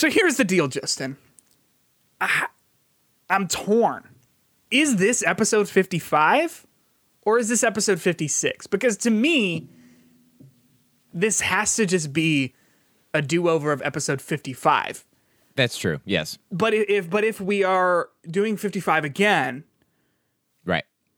So here's the deal, Justin. I, I'm torn. Is this episode 55 or is this episode 56? Because to me, this has to just be a do-over of episode 55. That's true. Yes. But if but if we are doing 55 again.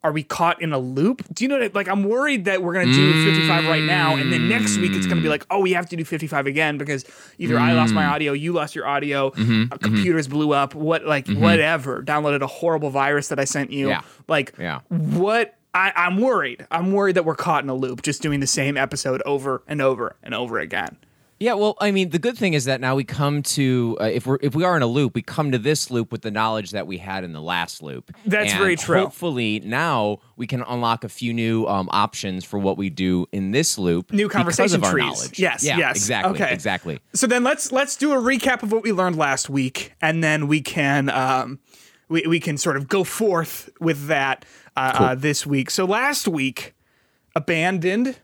Are we caught in a loop? Do you know that like I'm worried that we're gonna do 55 right now, and then next week it's gonna be like, oh, we have to do 55 again because either I lost my mm. audio, you lost your audio, mm-hmm, uh, mm-hmm. computers blew up, what like mm-hmm. whatever, downloaded a horrible virus that I sent you. Yeah. Like Yeah. what I, I'm worried. I'm worried that we're caught in a loop, just doing the same episode over and over and over again. Yeah, well, I mean, the good thing is that now we come to uh, if we're if we are in a loop, we come to this loop with the knowledge that we had in the last loop. That's And very true. Hopefully, now we can unlock a few new um, options for what we do in this loop. New because conversation of our trees. knowledge. Yes, Yeah, yes. Exactly. Okay. Exactly. So then let's let's do a recap of what we learned last week, and then we can um, we we can sort of go forth with that uh, uh, this week. So last week, abandoned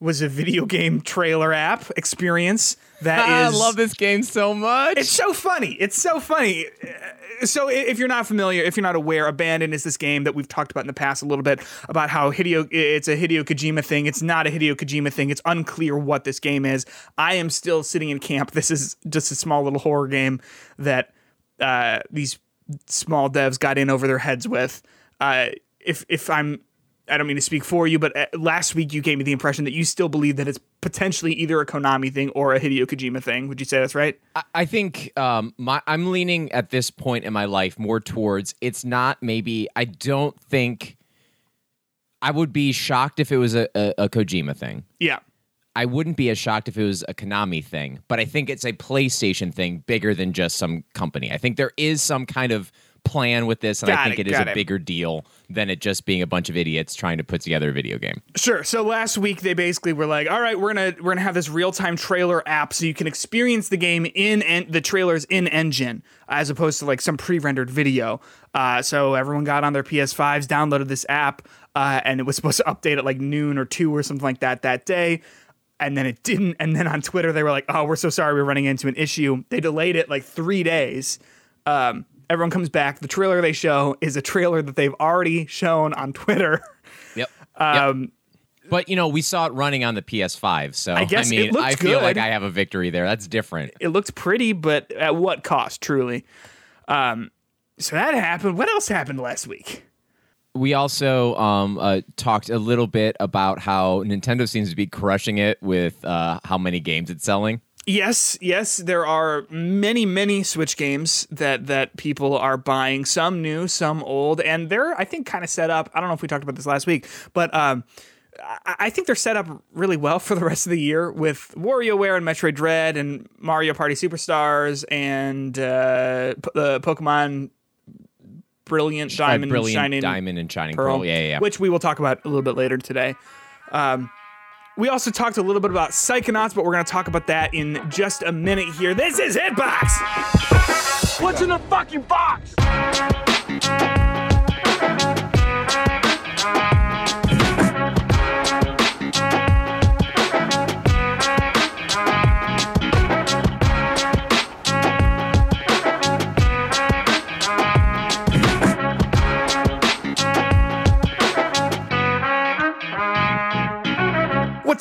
was a video game trailer app experience that I love this game so much. it's so funny. It's so funny. So, if you're not familiar, if you're not aware, Abandoned is this game that we've talked about in the past a little bit about how Hideo, it's a Hideo Kojima thing. It's not a Hideo Kojima thing. It's unclear what this game is. I am still sitting in camp. This is just a small little horror game that uh, these small devs got in over their heads with. Uh, if if I'm I don't mean to speak for you, but uh, last week you gave me the impression that you still believe that it's potentially either a Konami thing or a Hideo Kojima thing. Would you say that's right? I- I think um, my I'm leaning at this point in my life more towards it's not maybe I don't think I would be shocked if it was a, a, a Kojima thing. Yeah. I wouldn't be as shocked if it was a Konami thing, but I think it's a PlayStation thing bigger than just some company. I think there is some kind of plan with this, and Got I think it, it is a it. bigger deal than it just being a bunch of idiots trying to put together a video game. Sure. So last week they basically were like, "All right, we're gonna we're gonna have this real time trailer app, so you can experience the game in and the trailers in engine, as opposed to like some pre rendered video." Uh, so everyone got on their PS5s, downloaded this app, uh, and it was supposed to update at like noon or two or something like that that day. And then it didn't. And then on Twitter they were like, "Oh, we're so sorry, we're running into an issue." They delayed it like three days. Um, everyone comes back. The trailer they show is a trailer that they've already shown on Twitter. Yep. Um, But you know, we saw it running on the PS5, so I, guess it mean, I feel like. I have a victory there. That's different. it looked pretty, but at what cost, truly? Um, so that happened. What else happened last week? We also um, uh, talked a little bit about how Nintendo seems to be crushing it with uh, how many games it's selling. Yes, yes, there are many, many Switch games that that people are buying. Some new, some old, and they're I think kind of set up. I don't know if we talked about this last week, but um, I, I think they're set up really well for the rest of the year with WarioWare and Metroid Dread and Mario Party Superstars and uh, P- uh, Pokemon Brilliant Uh, Diamond, brilliant Shining diamond and shining Pearl, pearl. Yeah, yeah, yeah. which we will talk about a little bit later today. Um, we also talked a little bit about Psychonauts, but we're going to talk about that in just a minute here. This is Hitbox! What's in the fucking box?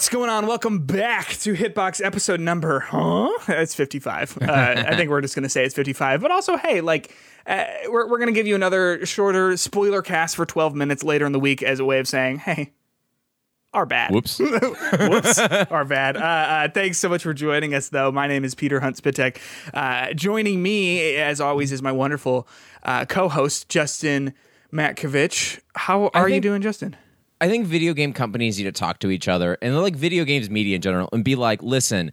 What's going on? Welcome back to Hitbox episode number, huh? It's 55. Uh, I think we're just going to say it's 55. But also, hey, like, uh, we're, we're going to give you another shorter spoiler cast for 12 minutes later in the week as a way of saying, hey, our bad. Whoops. Whoops, our bad. Uh, uh, thanks so much for joining us, though. My name is Peter Hunt Szpytek. Uh, joining me, as always, is my wonderful uh, co-host Justin Matkovich. How are you doing, Justin? I think video game companies need to talk to each other and like video games media in general and be like, listen,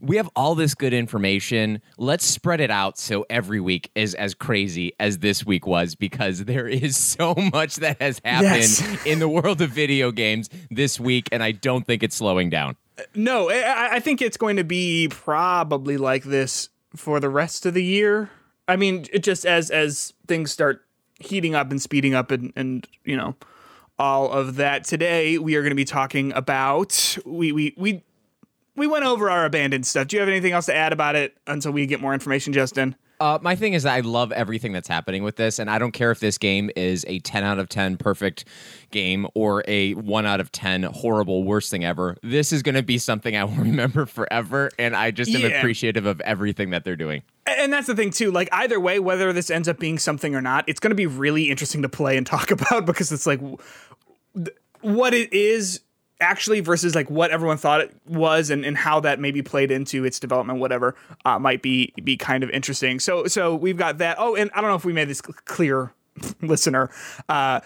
we have all this good information. Let's spread it out so every week is as crazy as this week was because there is so much that has happened Yes. in the world of video games this week, and I don't think it's slowing down. No, I, I think it's going to be probably like this for the rest of the year. I mean, it just as as things start heating up and speeding up and and you know all of that. Today we are going to be talking about we we we we went over our abandoned stuff. Do you have anything else to add about it until we get more information, Justin? Uh, my thing is that I love everything that's happening with this, and I don't care if this game is a 10 out of 10 perfect game or a 1 out of 10 horrible worst thing ever. This is going to be something I will remember forever, and I just am Yeah. appreciative of everything that they're doing. And that's the thing too. Like either way, whether this ends up being something or not, it's going to be really interesting to play and talk about because it's like what it is actually versus like what everyone thought it was and, and how that maybe played into its development whatever uh, might be be kind of interesting. So so we've got that. Oh and i don't know if we made this clear listener. Uh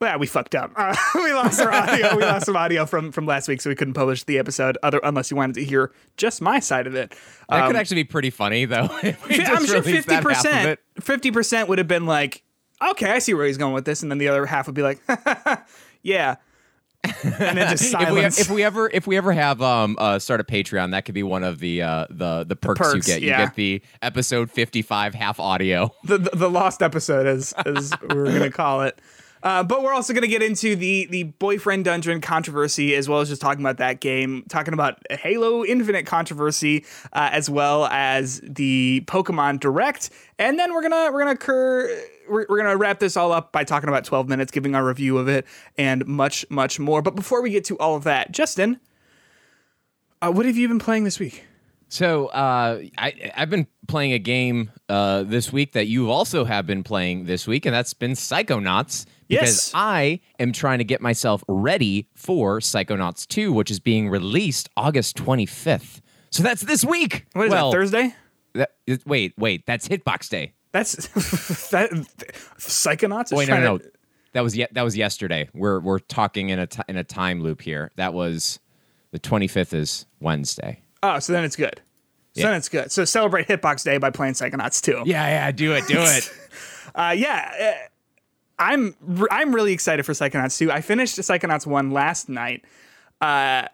well, we fucked up. Uh, we lost our audio. We lost some audio from from last week, so we couldn't publish the episode. Other unless you wanted to hear just my side of it. That Um, could actually be pretty funny, though. if we just I'm sure fifty that percent, fifty percent would have been like, okay, I see where he's going with this, and then the other half would be like, yeah, and then just If we, silence. if we ever if we ever have um uh, start a Patreon, that could be one of the uh, the the perks, you perks, get. You get the episode fifty five half audio. the, the the lost episode, as as we're gonna call it. Uh, but we're also going to get into the the boyfriend dungeon controversy, as well as just talking about that game, talking about Halo Infinite controversy, uh, as well as the Pokemon Direct, and then we're gonna we're gonna cur- we're, we're gonna wrap this all up by talking about 12 minutes, giving our review of it, and much much more. But before we get to all of that, Justin, uh, what have you been playing this week? So uh, I I've been playing a game uh, this week that you also have been playing this week, and that's been Psychonauts. Because Yes. I am trying to get myself ready for Psychonauts 2, which is being released August 25th. So that's this week. What is well, that Thursday? that- it- wait, wait, that's Hitbox Day. That's that Psychonauts. Is Wait, no, no, to- That was ye- that was yesterday. We're we're talking in a in a time loop here. That was the 25th is Wednesday. Oh, so then it's good. So Yeah. then it's good. So celebrate Hitbox Day by playing Psychonauts 2. Yeah, yeah, do it, do it. Uh, yeah. I'm I'm really excited for Psychonauts 2. I finished Psychonauts 1 last night. Uh,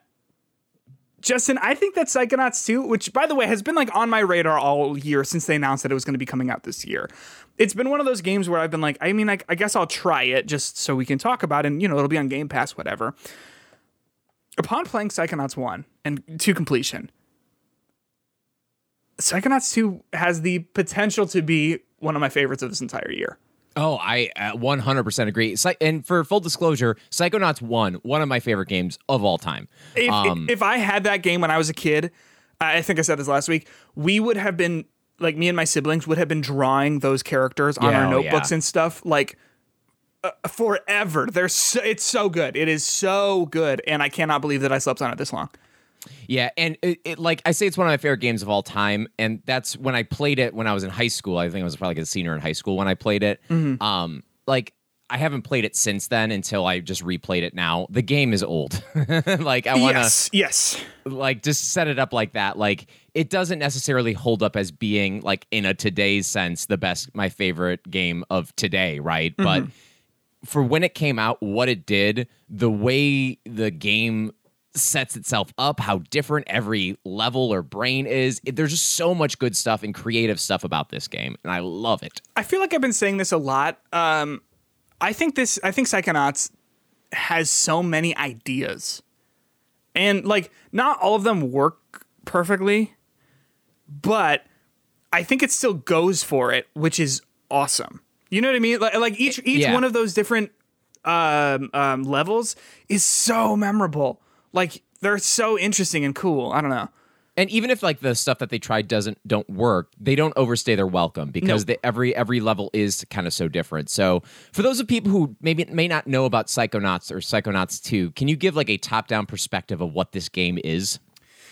Justin, I think that Psychonauts 2, which by the way has been like on my radar all year since they announced that it was going to be coming out this year. It's been one of those games where I've been like, I mean, I, I guess I'll try it just so we can talk about it and, you know, it'll be on Game Pass, whatever. Upon playing Psychonauts 1 and to completion, Psychonauts 2 has the potential to be one of my favorites of this entire year. Oh, I uh, 100% agree. Psy- and for full disclosure, Psychonauts 1, one of my favorite games of all time. If, Um, if I had that game when I was a kid, I think I said this last week, we would have been like me and my siblings would have been drawing those characters on Yeah, our oh, notebooks yeah. and stuff like uh, forever. They're so, it's so good. It is so good, and I cannot believe that I slept on it this long. Yeah, and it, it, like I say, it's one of my favorite games of all time, and that's when I played it when I was in high school. I think I was probably like a senior in high school when I played it. Mm-hmm. Um, like I haven't played it since then until I just replayed it now. The game is old. like I want to Yes, yes. like just set it up like that. Like it doesn't necessarily hold up as being like in a today's sense the best, my favorite game of today, right? But for when it came out, what it did, the way the game sets itself up, how different every level or brain is. It, there's just so much good stuff and creative stuff about this game, and I love it. I feel like I've been saying this a lot. Um, I think this. I think Psychonauts has so many ideas, and like not all of them work perfectly, but I think it still goes for it, which is awesome. You know what I mean? Like, like each each Yeah. one of those different um, um, levels is so memorable. Like they're so interesting and cool. I don't know. And even if like the stuff that they tried doesn't don't work, they don't overstay their welcome because No. they, every every level is kind of so different. So for those of people who maybe may not know about Psychonauts or Psychonauts 2, can you give like a top down perspective of what this game is?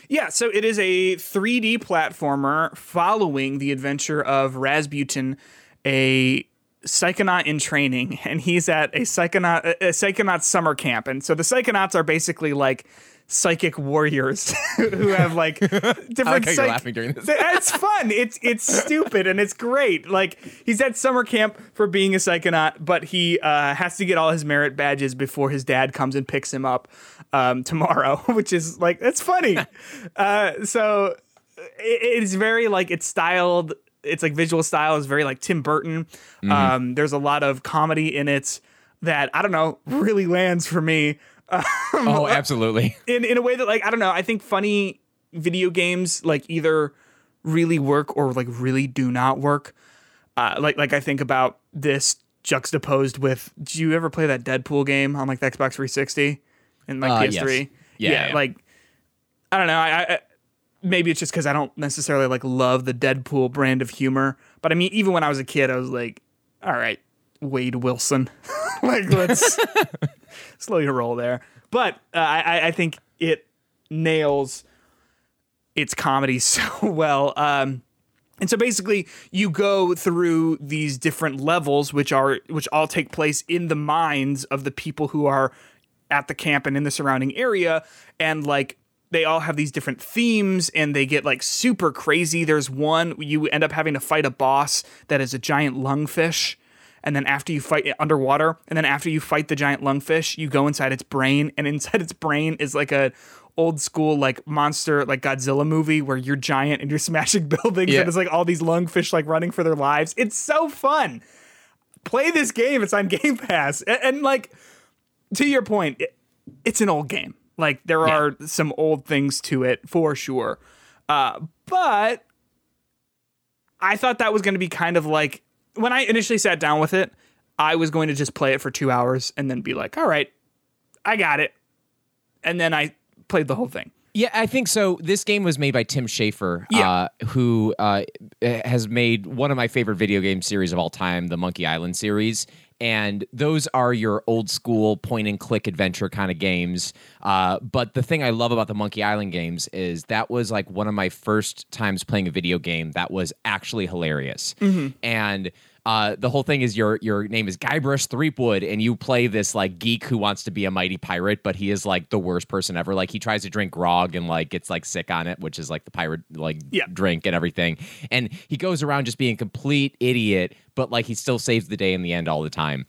Yeah, so it is a 3D platformer following the adventure of Razputin, a psychonaut in training, and he's at a psychonaut a psychonaut summer camp. And so the psychonauts are basically like psychic warriors who have like different how you're laughing during this. It's fun. It's it's stupid and it's great. Like he's at summer camp for being a psychonaut, but he uh, has to get all his merit badges before his dad comes and picks him up um, tomorrow, which is like that's funny. uh, so it, it's very like it's styled. It's like visual style is very like Tim Burton. Um, there's a lot of comedy in it that I don't know really lands for me. oh, absolutely. in in a way that like I don't know. I think funny video games like either really work or like really do not work. Uh, like like I think about this juxtaposed with. Do you ever play that Deadpool game on like the Xbox 360 and like Uh, PS3? yes. Yeah, yeah. like I don't know. I, I maybe it's just because I don't necessarily like love the Deadpool brand of humor. But I mean, even when I was a kid, I was like, all right, Wade Wilson, like let's slow your roll there. But uh, I, I think it nails its comedy so well. Um, and so basically, you go through these different levels, which are which all take place in the minds of the people who are at the camp and in the surrounding area, and like they all have these different themes and they get like super crazy. There's one you end up having to fight a boss that is a giant lungfish and then after you fight it underwater and then after you fight the giant lungfish you go inside its brain and inside its brain is like a old school like monster like godzilla movie where you're giant and you're smashing buildings Yeah. and it's like all these lungfish like running for their lives it's so fun play this game it's on game pass and, and like to your point it, it's an old game like there are some old things to it for sure uh, but I thought that was going to be kind of like when I initially sat down with it, I was going to just play it for two hours and then be like, all right, I got it. And then I played the whole thing. Yeah, I think so. This game was made by Tim Schafer, Yeah. uh, who uh, has made one of my favorite video game series of all time, the Monkey Island series. And those are your old school point and click adventure kind of games. Uh, but the thing I love about the Monkey Island games is that was like one of my first times playing a video game that was actually hilarious. And uh, the whole thing is your your name is Guybrush Threepwood, and you play this like geek who wants to be a mighty pirate, but he is like the worst person ever. Like he tries to drink grog and like gets like sick on it, which is like the pirate like Yeah. drink and everything. And he goes around just being a complete idiot, but like he still saves the day in the end all the time.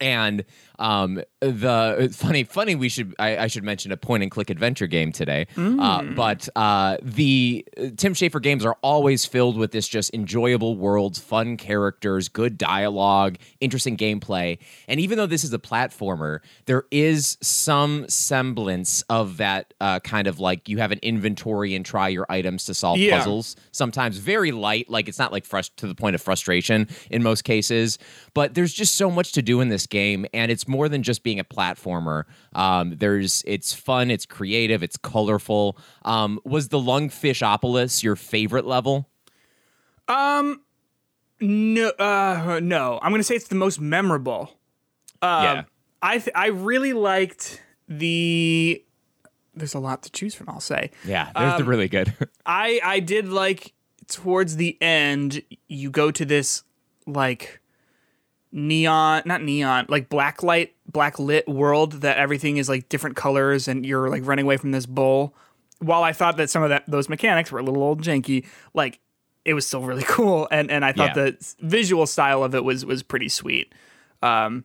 And um, the funny, funny. We should I, I should mention a point and click adventure game today. Uh, but uh, the uh, Tim Schafer games are always filled with this just enjoyable worlds, fun characters, good dialogue, interesting gameplay. And even though this is a platformer, there is some semblance of that uh, kind of like you have an inventory and try your items to solve Yeah. puzzles sometimes very light like it's not like frust- to the point of frustration in most cases but there's just so much to do in this game and it's more than just being a platformer um, there's it's fun it's creative it's colorful um, was the lungfishopolis your favorite level Um, No, uh, no. I'm going to say it's the most memorable. Um, yeah I th- I really liked the. There's a lot to choose from. I'll say. yeah there's the really good I I did like towards the end you go to this like neon not neon like black light black lit world that everything is like different colors and you're like running away from this bull while i thought that some of that those mechanics were a little old janky like it was still really cool and and i thought Yeah. the visual style of it was was pretty sweet. Um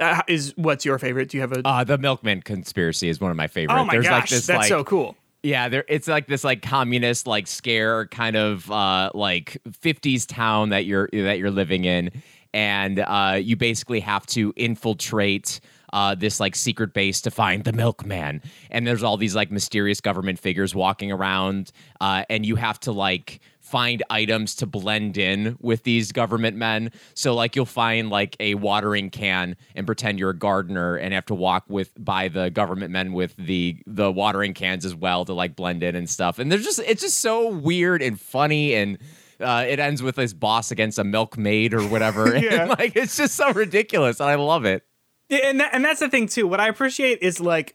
uh, is what's your favorite? Do you have a uh, the milkman conspiracy is one of my favorites. Oh my there's gosh like this that's like so cool. Yeah, there it's like this like communist like scare kind of uh like 50s town that you're that you're living in and uh you basically have to infiltrate uh, this like secret base to find the milkman. And there's all these like mysterious government figures walking around uh, and you have to like find items to blend in with these government men. So like you'll find like a watering can and pretend you're a gardener and have to walk with by the government men with the the watering cans as well to like blend in and stuff. And there's just it's just so weird and funny and uh, it ends with this boss against a milkmaid or whatever Yeah. and like it's just so ridiculous and i love it Yeah, and that, and that's the thing too. What I appreciate is like,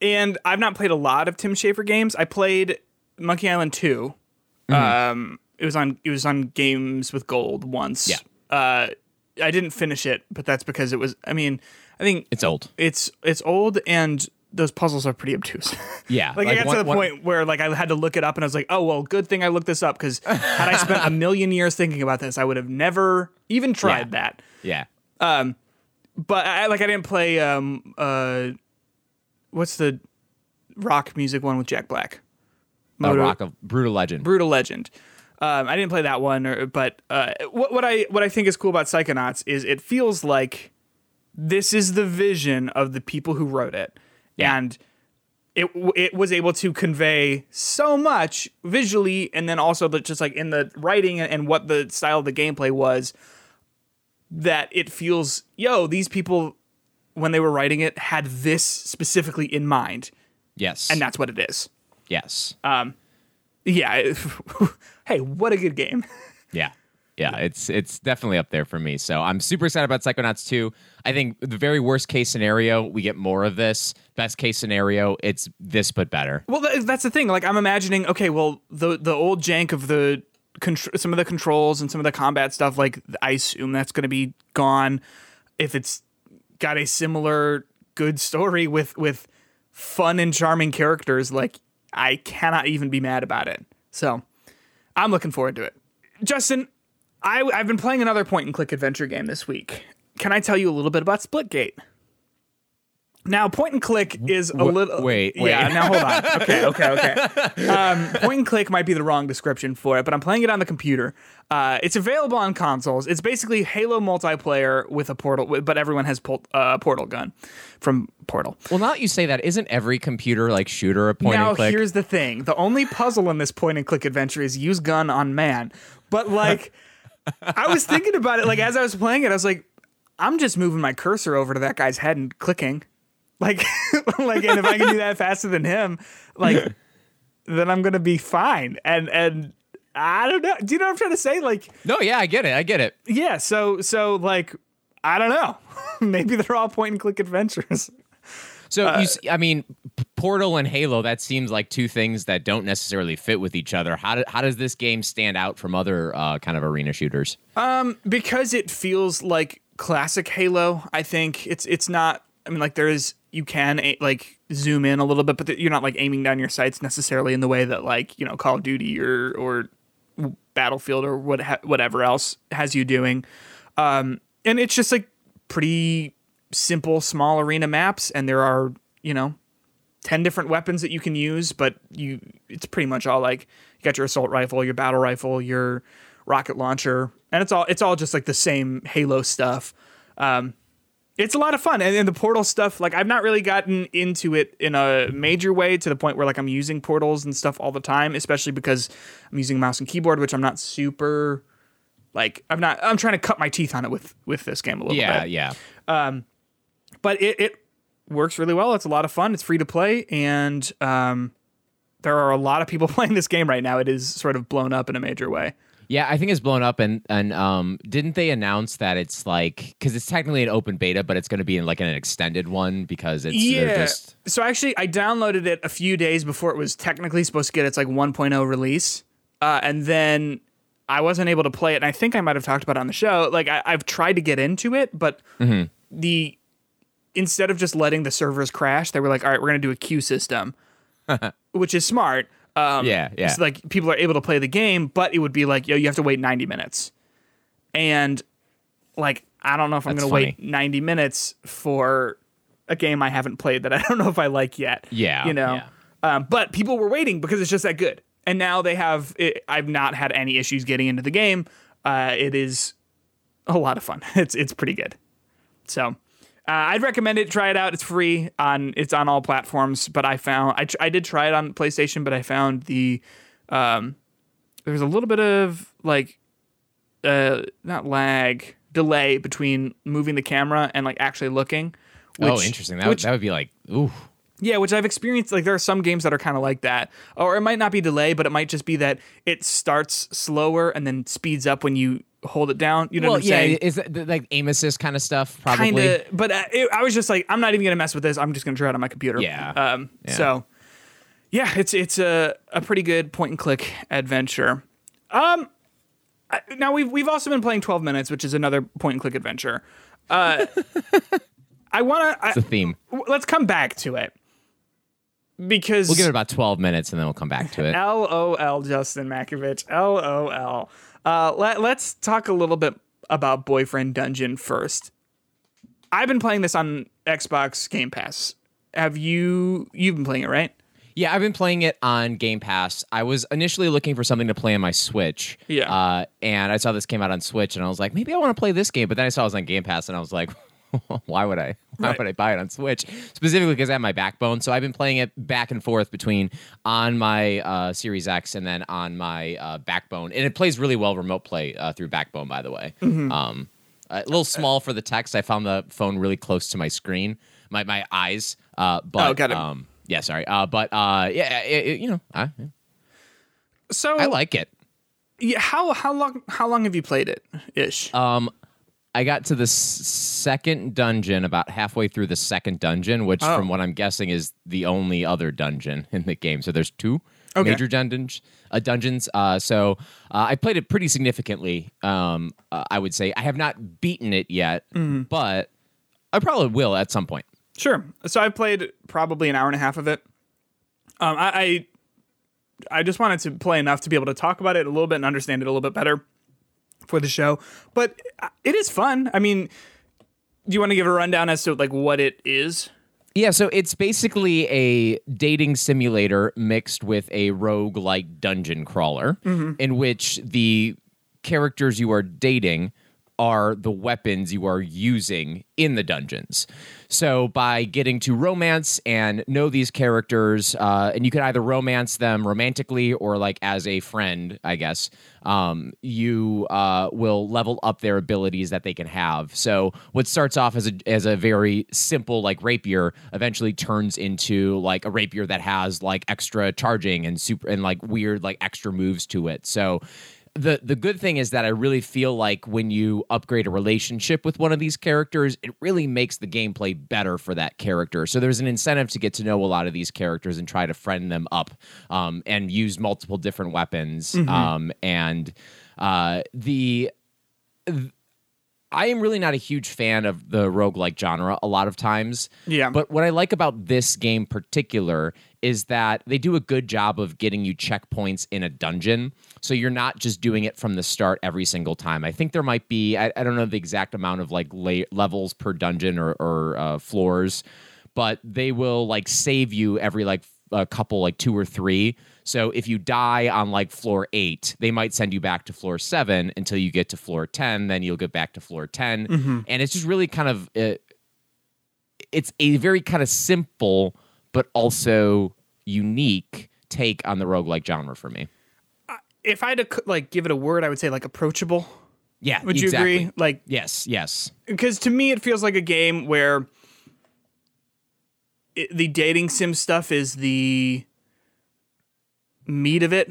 and I've not played a lot of Tim Schafer games. I played Monkey Island 2 Mm-hmm. Um, it was on it was on Games with Gold once. Yeah. Uh, I didn't finish it, but that's because it was. I mean, I think it's old it's it's old and those puzzles are pretty obtuse. yeah like, I got one- to the one- point where like I had to look it up and I was like, oh well, good thing I looked this up because had I spent a million years thinking about this, I would have never even tried Yeah. that yeah Um, but I like I didn't play um uh what's the rock music one with Jack Black? Moto- rock of brutal legend Brutal Legend. Um, I didn't play that one, or, but uh, what what I what I think is cool about Psychonauts is it feels like this is the vision of the people who wrote it, Yeah. and it it was able to convey so much visually, and then also just like in the writing and, and what the style of the gameplay was, that it feels yo these people when they were writing it had this specifically in mind, Yes. and that's what it is. yes. Um. Yeah, hey, what a good game. Yeah. Yeah, it's it's definitely up there for me. So I'm super excited about Psychonauts 2. I think the very worst case scenario, we get more of this. Best case scenario, it's this but better. Well, that's the thing. Like, I'm imagining, okay, well, the the old jank of the contr- some of the controls and some of the combat stuff, like I assume that's going to be gone. If it's got a similar good story with with fun and charming characters, like I cannot even be mad about it. So, I'm looking forward to it. Justin, I I've been playing another point and click adventure game this week. Can I tell you a little bit about Splitgate? Now, point and click is a little. wait, wait. Yeah. Now hold on. Okay. Okay. Okay. Um, point and click might be the wrong description for it, but I'm playing it on the computer. Uh, it's available on consoles. It's basically Halo multiplayer with a portal, but everyone has pol- uh, portal gun from Portal. Well, now that you say that, isn't every computer like shooter a point now and click? here's the thing: the only puzzle in this point and click adventure is use gun on man. But like, I was thinking about it. Like as I was playing it, I was like, I'm just moving my cursor over to that guy's head and clicking. Like, like, and if I can do that faster than him, like, then I'm gonna be fine. And and I don't know. Do you know what I'm trying to say? Like, No, yeah, I get it. I get it. yeah. So so like, I don't know. Maybe they're all point and click adventures. So Uh, you, I mean, Portal and Halo. That seems like two things that don't necessarily fit with each other. How do, how does this game stand out from other uh, kind of arena shooters? because it feels like classic Halo. I think it's it's not. I mean, like there is you can like zoom in a little bit, but you're not like aiming down your sights necessarily in the way that like you know Call of Duty or or Battlefield or what whatever else has you doing. Um, and it's just like pretty simple, small arena maps, and there are you know 10 different weapons that you can use but you it's pretty much all like you got your assault rifle your battle rifle your rocket launcher and it's all it's all just like the same halo stuff um it's a lot of fun and, and the portal stuff like i've not really gotten into it in a major way to the point where like i'm using portals and stuff all the time especially because i'm using mouse and keyboard which i'm not super like i'm not i'm trying to cut my teeth on it with with this game a little bit. Yeah, bit yeah. but it, it works really well. It's a lot of fun. It's free to play, and um, there are a lot of people playing this game right now. It is sort of blown up in a major way. Yeah, I think it's blown up, and and um, didn't they announce that it's like because it's technically an open beta, but it's going to be in like an extended one because it's Yeah. just So actually, I downloaded it a few days before it was technically supposed to get its like 1.0 release, uh, and then I wasn't able to play it. And I think I might have talked about it on the show. Like I, I've tried to get into it, but Mm-hmm. the instead of just letting the servers crash, they were like, "All right, we're gonna do a queue system," which is smart. Um, Yeah, yeah. So like people are able to play the game, but it would be like, yo, you have to wait 90 minutes, and like I don't know if I'm gonna wait 90 minutes for a game I haven't played that I don't know if I like yet. Yeah, you know. yeah. Um, but people were waiting because it's just that good, and now they have. It, I've not had any issues getting into the game. Uh, it is a lot of fun. It's it's pretty good. So. Uh, I'd recommend it. Try it out. It's free on. It's on all platforms. But I found I, tr- I did try it on PlayStation, but I found the um, there's a little bit of like uh, not lag delay between moving the camera and like actually looking. oh which- interesting. That would, that would be like ooh yeah, which I've experienced. Like there are some games that are kind of like that, or it might not be delay, but it might just be that it starts slower and then speeds up when you hold it down. You know well what I'm yeah saying? is that like aim assist kind of stuff probably kind of. But uh, it, I was just like, I'm not even gonna mess with this. I'm just gonna try it on my computer. Yeah. Um. Yeah. So, yeah, it's it's a a pretty good point and click adventure. Um. I- Now we've we've also been playing 12 minutes, which is another point and click adventure. Uh, I want It's to a theme. let's come back to it because We'll give it about twelve minutes and then we'll come back to it. LOL, Justin Makovich. LOL. Uh, let, let's talk a little bit about Boyfriend Dungeon first. I've been playing this on Xbox Game Pass. Have you? You've been playing it, right? Yeah, I've been playing it on Game Pass. I was initially looking for something to play on my Switch. Yeah. Uh, and I saw this came out on Switch, and I was like, maybe I want to play this game. But then I saw it was on Game Pass, and I was like, why would I? Why Right. would I buy it on Switch? Specifically because I have my backbone. So I've been playing it back and forth between on my uh, Series X and then on my uh, backbone, and it plays really well remote play uh, through backbone. By the way, Mm-hmm. um, a little small for the text. I found the phone really close to my screen, my my eyes. Uh, but Oh, got it. um, yeah, sorry. Uh, but uh, yeah, it, it- you know, I, So I like it. yeah, how how long how long have you played it ish? Um, I got to the s- second dungeon about halfway through the second dungeon, which, Oh. from what I'm guessing, is the only other dungeon in the game. So there's two Okay. major dungeons. Uh, dungeons. Uh, so uh, I played it pretty significantly. Um, uh, I would say I have not beaten it yet, Mm-hmm. but I probably will at some point. Sure. So I've played probably an hour and a half of it. Um, I, I I just wanted to play enough to be able to talk about it a little bit and understand it a little bit better for the show. But it is fun. I mean, do you want to give a rundown as to like what it is? Yeah, so it's basically a dating simulator mixed with a rogue like dungeon crawler mm-hmm. in which the characters you are dating are the weapons you are using in the dungeons. So by getting to romance and know these characters, uh, and you can either romance them romantically or like as a friend, I guess. Um, you uh, will level up their abilities that they can have. So what starts off as a as a very simple like rapier eventually turns into like a rapier that has like extra charging and super and like weird like extra moves to it. So the the good thing is that I really feel like when you upgrade a relationship with one of these characters, it really makes the gameplay better for that character. So there's an incentive to get to know a lot of these characters and try to friend them up um, and use multiple different weapons. Um, and uh, the I am really not a huge fan of the roguelike genre a lot of times. Yeah. But what I like about this game particular is that they do a good job of getting you checkpoints in a dungeon. So you're not just doing it from the start every single time. I think there might be, I, I don't know the exact amount of like la- levels per dungeon or, or uh, floors, but they will like save you every like a couple, like two or three. So if you die on like floor eight, they might send you back to floor seven until you get to floor 10. Then you'll get back to floor 10. And it's just really kind of, uh, it's a very kind of simple, but also unique take on the roguelike genre for me. If I had to like give it a word, I would say like approachable. Yeah. Would you agree? Like Yes, yes. because to me it feels like a game where it, the dating sim stuff is the meat of it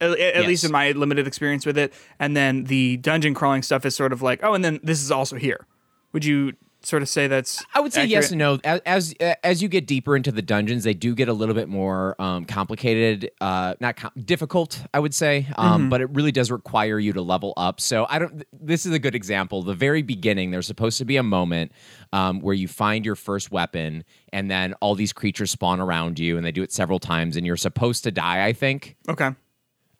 at, at Yes. least in my limited experience with it and then the dungeon crawling stuff is sort of like oh and then this is also here would you sort of say that's I would say accurate? yes and no. As, as you get deeper into the dungeons, they do get a little bit more um, complicated, uh, not com- difficult. I would say, um, but it really does require you to level up. So I don't. This is a good example. The very beginning, there's supposed to be a moment um, where you find your first weapon, and then all these creatures spawn around you, and they do it several times, and you're supposed to die. I think. okay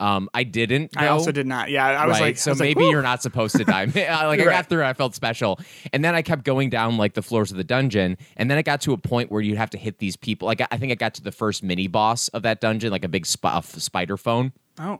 Um, I didn't. i also did not yeah i was right? like so was maybe "Whew." you're not supposed to die. Like I Right. got through, I felt special, and then I kept going down like the floors of the dungeon, and then I got to a point where you'd have to hit these people. Like I think I got to the first mini boss of that dungeon, like a big sp- spider phone. oh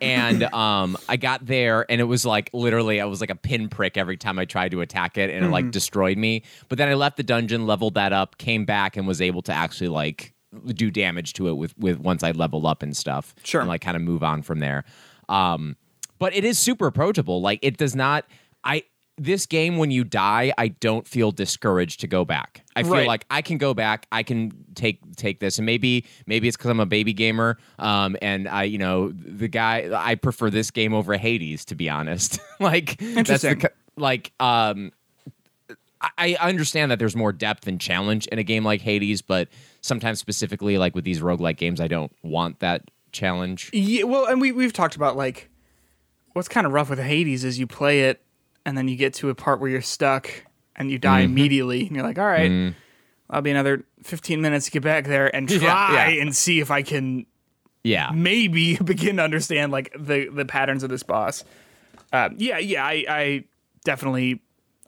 And um, I got there, and it was like literally, I was like a pinprick every time I tried to attack it, and it Mm-hmm. like destroyed me. But then I left the dungeon, leveled that up, came back, and was able to actually like do damage to it with with once I level up and stuff. Sure. and like kind of move on from there. Um, but it is super approachable. Like it does not. I this game when you die, I don't feel discouraged to go back. I feel Right. like I can go back. I can take take this, and maybe maybe it's because I'm a baby gamer, um, and I you know the guy I prefer this game over Hades to be honest. like that's the like um. I understand that there's more depth and challenge in a game like Hades, but sometimes specifically like with these roguelike games, I don't want that challenge. Yeah, well, and we we've talked about like what's kind of rough with Hades is you play it and then you get to a part where you're stuck and you die immediately and you're like, all right, I'll be another 15 minutes to get back there and try Yeah, yeah. and see if I can Yeah. maybe begin to understand like the the patterns of this boss. Uh, yeah, yeah, I, I definitely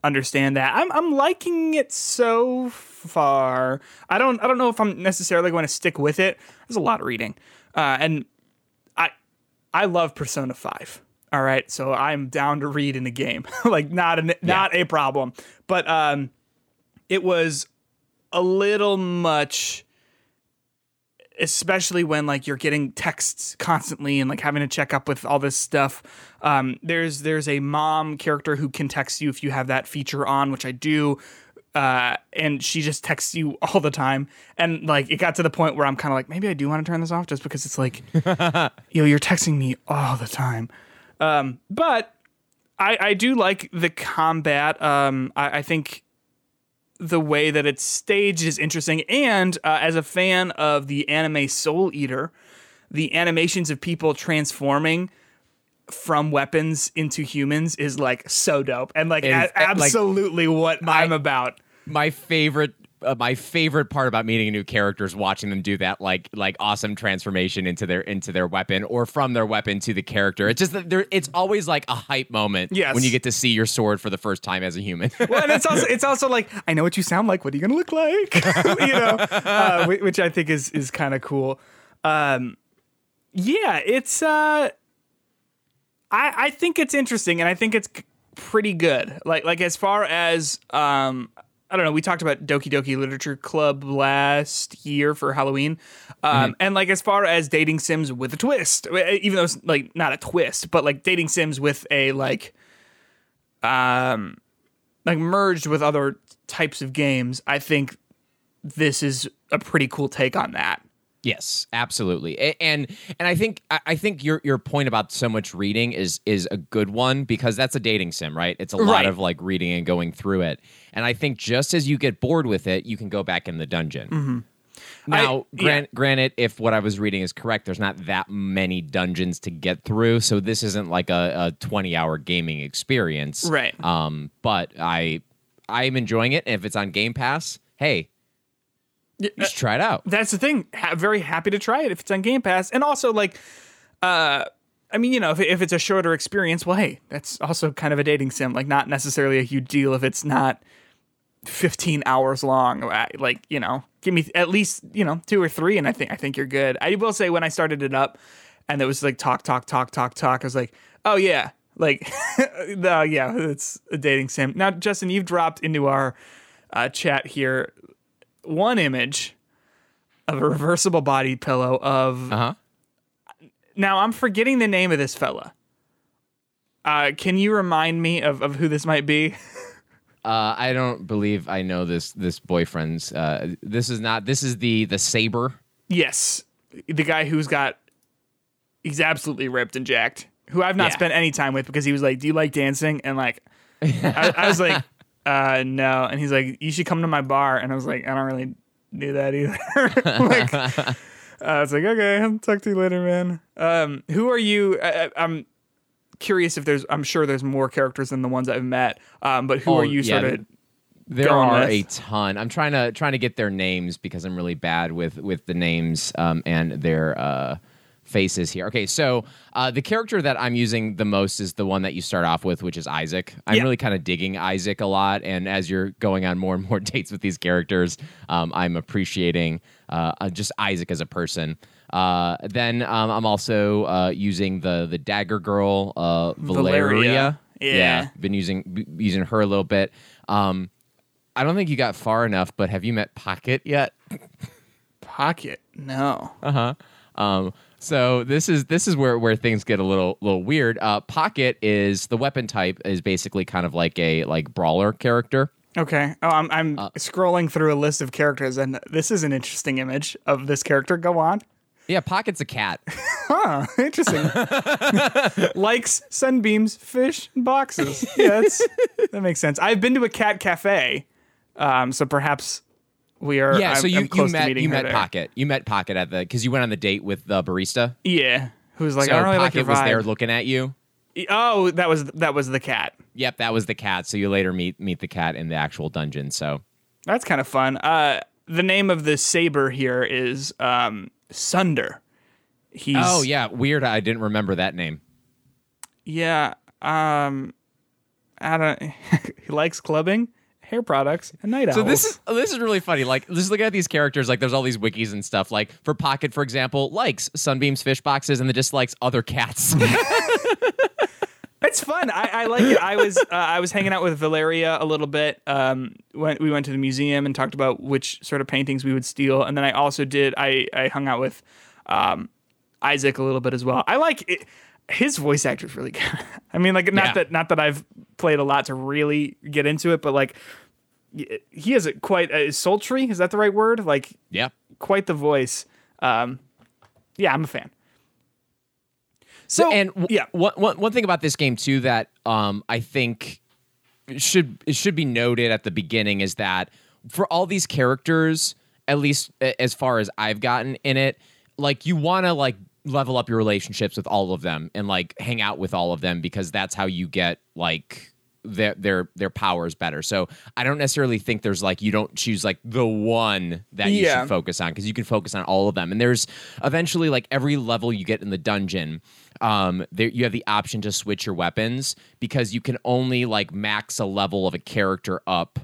understand that. I'm I'm liking it so far. I don't I don't know if I'm necessarily going to stick with it. There's a lot of reading, uh, and I I love Persona Five. All All right, so I'm down to read in the game. like not a not a problem. But um it was a little much especially when like you're getting texts constantly and like having to check up with all this stuff. Um, there's there's a mom character who can text you if you have that feature on, which I do. Uh, and she just texts you all the time. And like it got to the point where I'm kind of like, maybe I do want to turn this off just because it's like, yo, you're texting me all the time. Um, but I, I do like the combat. Um, I, I think the way that it's staged is interesting. And uh, as a fan of the anime Soul Eater, the animations of people transforming from weapons into humans is like so dope and like a- uh, like, absolutely what I'm about. my favorite uh, my favorite part about meeting a new character is watching them do that like like awesome transformation into their into their weapon or from their weapon to the character. It's just that there it's always like a hype moment Yes. when you get to see your sword for the first time as a human. well, and it's also it's also like I know what you sound like. What are you gonna look like? you know, uh, which I think is is kind of cool. Um, yeah, it's. Uh, I I think it's interesting, and I think it's pretty good. Like like as far as um. I don't know. We talked about Doki Doki Literature Club last year for Halloween, um, and like as far as dating sims with a twist, even though it's like not a twist, but like dating sims with a like um like merged with other types of games, I think this is a pretty cool take on that. Yes, absolutely, and and I think I think your your point about so much reading is is a good one because that's a dating sim, right? It's a lot Right. of like reading and going through it, and I think just as you get bored with it, you can go back in the dungeon. Now, I- gran- granted, if what I was reading is correct, there's not that many dungeons to get through, so this isn't like a, a 20 hour gaming experience, Right. Um, but I I'm enjoying it. And if it's on Game Pass, hey, you should try it out. That's the thing. Ha- very happy to try it if it's on Game Pass, and also like, uh, I mean, you know, if, if it's a shorter experience, well, hey, that's also kind of a dating sim. Like, not necessarily a huge deal if it's not 15 hours long. Uh, Like, you know, give me at least you know two or three, and I think I think you're good. I will say when I started it up, and it was like talk, talk, talk, talk, talk. I was like, oh yeah, like, no, yeah, it's a dating sim. Now, Justin, you've dropped into our uh, chat here one image of a reversible body pillow of Uh huh. now I'm forgetting the name of this fella. Uh, can you remind me of, of who this might be? Uh, I don't believe I know this this boyfriend's. Uh, this is not. This is the the saber. yes, the guy who's got he's absolutely ripped and jacked. Who I've not Yeah. spent any time with because he was like, "Do you like dancing?" And like, I, I was like, uh, "No," and he's like, "You should come to my bar." And I was like, "I don't really do that either." like, I was like, "Okay, I'll talk to you later, man." Um, who are you? I, I'm curious if there's. I'm sure there's more characters than the ones I've met. Um, but who Oh, are you yeah, sort of? There are with. a ton. I'm trying to trying to get their names because I'm really bad with with the names um, and their uh, faces here. Okay, so uh, the character that I'm using the most is the one that you start off with, which is Isaac. I'm Yeah. really kind of digging Isaac a lot, and as you're going on more and more dates with these characters, um, I'm appreciating uh, uh, just Isaac as a person. Uh, then um, I'm also uh, using the the Dagger Girl, uh, Valeria. Valeria. Yeah. been using b- using her a little bit. Um, I don't think you got far enough, but have you met Pocket yet? Pocket? No. Uh huh. Um, so this is this is where where things get a little little weird. Uh, Pocket is the weapon type is basically kind of like a like brawler character. Okay. Oh, I'm I'm Uh, scrolling through a list of characters, and this is an interesting image of this character. Go on. Yeah, Pocket's a cat. Huh. Interesting. Likes sunbeams, fish, and boxes. Yeah, that makes sense. I've been to a cat cafe, um, so perhaps we are. Yeah, I'm- so you you met you met there. Pocket. You met Pocket at the because you went on the date with the barista. Yeah. Who's like, so I don't really like Pocket your was there looking at you. oh, that was that was the cat. Yep, that was the cat. So you later meet meet the cat in the actual dungeon. So That's kind of fun. Uh, the name of the saber here is um, Sunder. He's oh yeah, weird. I didn't remember that name. yeah. Um, I don't. he likes clubbing, hair products, and night So this is this is really funny. Like just looking at these characters, like there's all these wikis and stuff. Like for Pocket, for example, likes Sunbeam's fish boxes and the dislikes other cats. It's fun. I, I like it. I was uh, I was hanging out with Valeria a little bit. Um, when we went to the museum and talked about which sort of paintings we would steal, and then I also did. I I hung out with um, Isaac a little bit as well. I like it. His voice actor is really good. I mean, like not Yeah. that not that I've played a lot to really get into it, but like he has a quite uh, sultry. Is that the right word? Like Yeah. quite the voice. Um, yeah, I'm a fan. So and w- yeah, one, one, one thing about this game too that um, I think should it should be noted at the beginning is that for all these characters, at least as far as I've gotten in it, like you want to like level up your relationships with all of them and like hang out with all of them because that's how you get like their their their powers better. So I don't necessarily think there's like you don't choose like the one that you Yeah. should focus on because you can focus on all of them. And there's eventually like every level you get in the dungeon, um, there you have the option to switch your weapons because you can only like max a level of a character up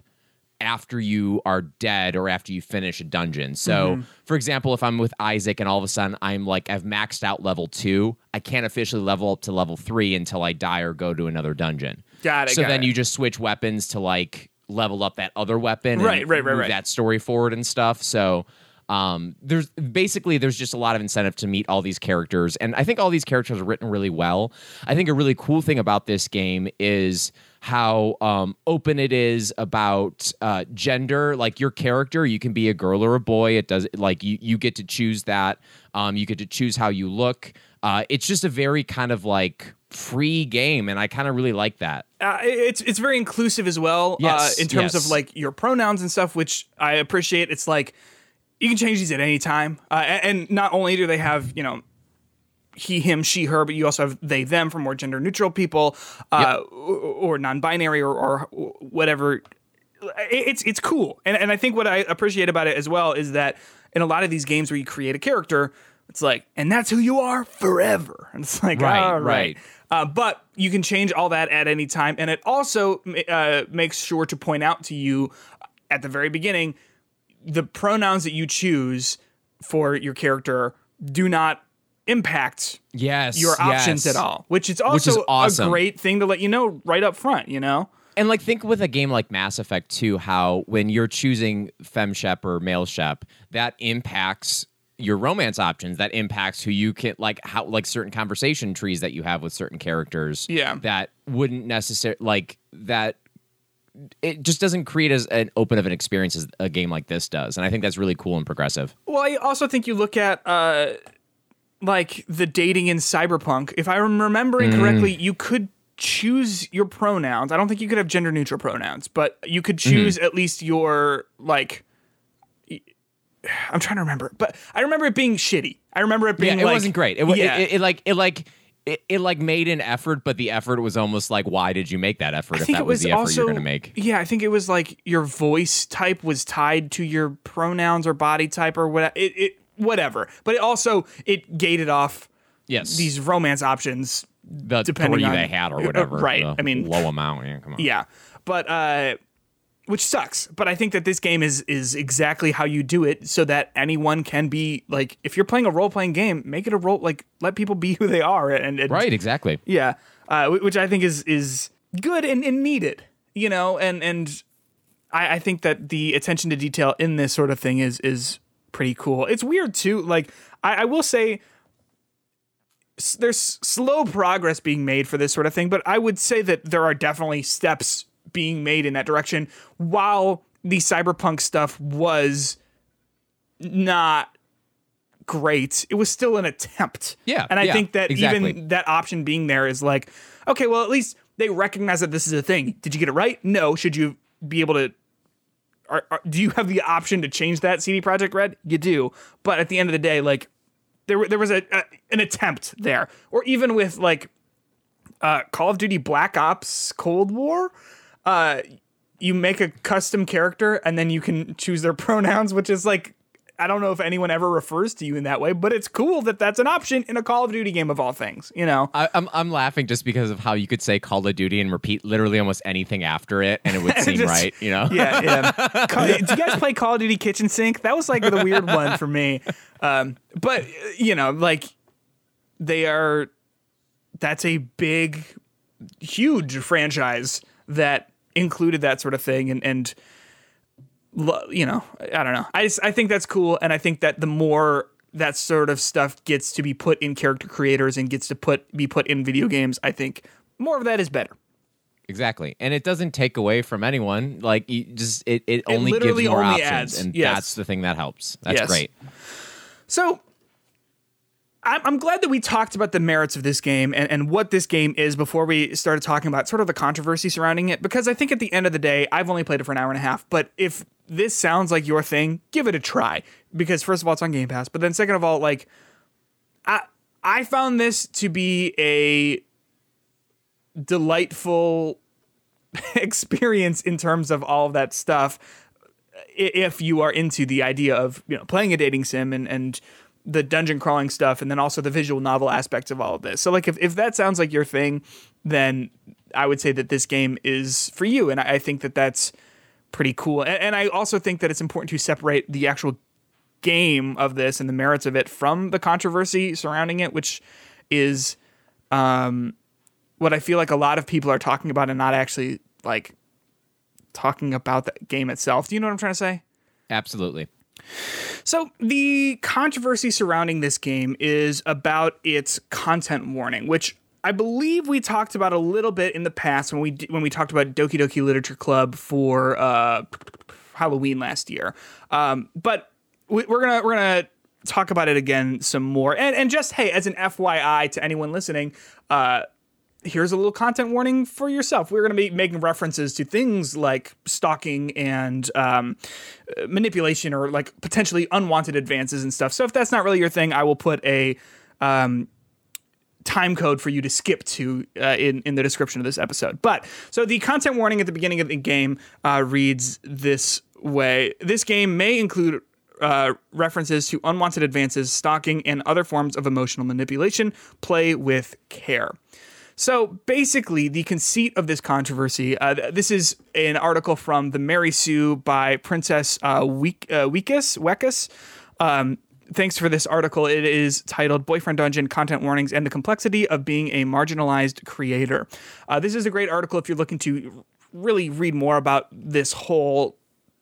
after you are dead or after you finish a dungeon. So, for example, if I'm with Isaac and all of a sudden I'm like I've maxed out level 2, I can't officially level up to level 3 until I die or go to another dungeon. Got it, So got then it. you just switch weapons to like level up that other weapon and Right, right, right, move right. that story forward and stuff. So um, there's basically there's just a lot of incentive to meet all these characters, and I think all these characters are written really well. I think a really cool thing about this game is how um, open it is about uh, gender. Like your character, you can be a girl or a boy. It does like you you get to choose that. Um, you get to choose how you look. Uh, it's just a very kind of like free game, and I kind of really like that. uh, it's it's very inclusive as well. Yes, uh, in terms yes. of like your pronouns and stuff, which I appreciate. It's like you can change these at any time, uh, and not only do they have you know he, him, she, her, but you also have they, them for more gender neutral people, uh, or, or non-binary or, or whatever. It's it's cool, and and I think what I appreciate about it as well is that in a lot of these games where you create a character, it's like, and that's who you are forever, and it's like, Right, all right. Uh, but you can change all that at any time, and it also uh, makes sure to point out to you at the very beginning the pronouns that you choose for your character do not impact Yes, your options yes. at all, which is also is awesome. a great thing to let you know right up front. You know, And like think with a game like Mass Effect 2, how when you're choosing fem shep or male shep, that impacts your romance options. That impacts who you can like how like certain conversation trees that you have with certain characters. Yeah. That wouldn't necessarily like that it just doesn't create as an open of an experience as a game like this does. And I think that's really cool and progressive. Well, I also think you look at uh, like the dating in Cyberpunk. If I'm remembering Mm. correctly, you could choose your pronouns. I don't think you could have gender neutral pronouns, but you could choose Mm-hmm. at least your like. I'm trying to remember, but I remember it being shitty. I remember it being Yeah, it like, wasn't great. It, yeah. it, it, it like it like it, it like made an effort, but the effort was almost like, why did you make that effort I if think that it was, was the effort also you're going to make? Yeah, I think it was like your voice type was tied to your pronouns or body type or whatever. It, it whatever, but it also it gated off Yes, these romance options the depending three on- they had or whatever. right. I mean- low amount. Yeah, come on. Yeah, but uh, which sucks. But I think that this game is is exactly how you do it, so that anyone can be like, if you're playing a role playing game, make it a role like let people be who they are, and, and Right, exactly. yeah, uh, which I think is is good and, and needed, you know, and and I, I think that the attention to detail in this sort of thing is is pretty cool. It's weird too. Like I, I will say, s- there's slow progress being made for this sort of thing, but I would say that there are definitely steps being made in that direction. While the cyberpunk stuff was not great, it was still an attempt. Yeah, and I yeah, think that exactly. even that option being there is like, okay, well at least they recognize that this is a thing. Did you get it right? No. Should you be able to? Are, are, do you have the option to change that CD Projekt Red? You do, but at the end of the day, like there there was a, a an attempt there, or even with like uh, Call of Duty Black Ops Cold War. Uh, you make a custom character and then you can choose their pronouns, which is like I don't know if anyone ever refers to you in that way, but it's cool that that's an option in a Call of Duty game of all things. You know, I, I'm I'm laughing just because of how you could say Call of Duty and repeat literally almost anything after it, and it would seem Just- right. You know? yeah, yeah. Call, do you guys play Call of Duty Kitchen Sink? That was like the weird one for me. Um, but you know, like they are. That's a big huge franchise that included that sort of thing and and you know I don't know I just, I think that's cool and I think that the more that sort of stuff gets to be put in character creators and gets to put be put in video games I think more of that is better Exactly. And it doesn't take away from anyone. Like you just it, it, only gives more only options. adds. And Yes. that's the thing that helps. That's Yes. great. So I'm, I'm glad that we talked about the merits of this game and, and what this game is before we started talking about sort of the controversy surrounding it. Because I think at the end of the day, I've only played it for an hour and a half. But if this sounds like your thing, give it a try. Because first of all, it's on Game Pass. But then second of all, like I I found this to be a delightful experience in terms of all of that stuff if you are into the idea of you know playing a dating sim and and the dungeon crawling stuff and then also the visual novel aspects of all of this so like if, if that sounds like your thing then i would say that this game is for you and i, I think that that's pretty cool. And, and i also think that it's important to separate the actual game of this and the merits of it from the controversy surrounding it which is um what i feel like a lot of people are talking about and not actually like talking about the game itself. Do you know what i'm trying to say? Absolutely. so the controversy surrounding this game is about its content warning, which I believe we talked about a little bit in the past when we when we talked about Doki Doki Literature Club for uh, Halloween last year. Um, but we, we're gonna we're gonna talk about it again some more. And and just hey, as an FYI to anyone listening, uh, here's a little content warning for yourself. We're going to be making references to things like stalking and um, manipulation or like potentially unwanted advances and stuff. So if that's not really your thing, I will put a um, time code for you to skip to uh, in in the description of this episode. But so the content warning at the beginning of the game uh, reads this way: This game may include. Uh, references to unwanted advances, stalking, and other forms of emotional manipulation. Play with care. So basically, the conceit of this controversy. Uh, th- this is an article from the Mary Sue by Princess uh, uh, Weekus Wekus. Um, thanks for this article. It is titled "Boyfriend Dungeon: Content Warnings and the Complexity of Being a Marginalized Creator." Uh, this is a great article if you're looking to really read more about this whole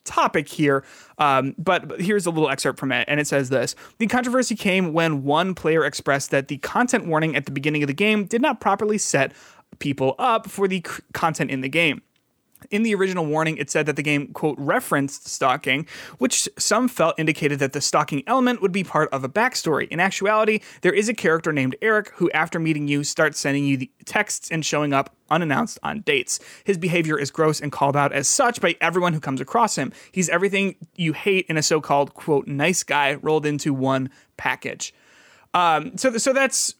topic here, um, but here's a little excerpt from it, and it says this: The controversy came when one player expressed that the content warning at the beginning of the game did not properly set people up for the c- content in the game. In the original warning, it said that the game, quote, referenced stalking, which some felt indicated that the stalking element would be part of a backstory. In actuality, there is a character named Eric who, after meeting you, starts sending you the texts and showing up unannounced on dates. His behavior is gross and called out as such by everyone who comes across him. He's everything you hate in a so called, quote, nice guy rolled into one package. Um, so, so that's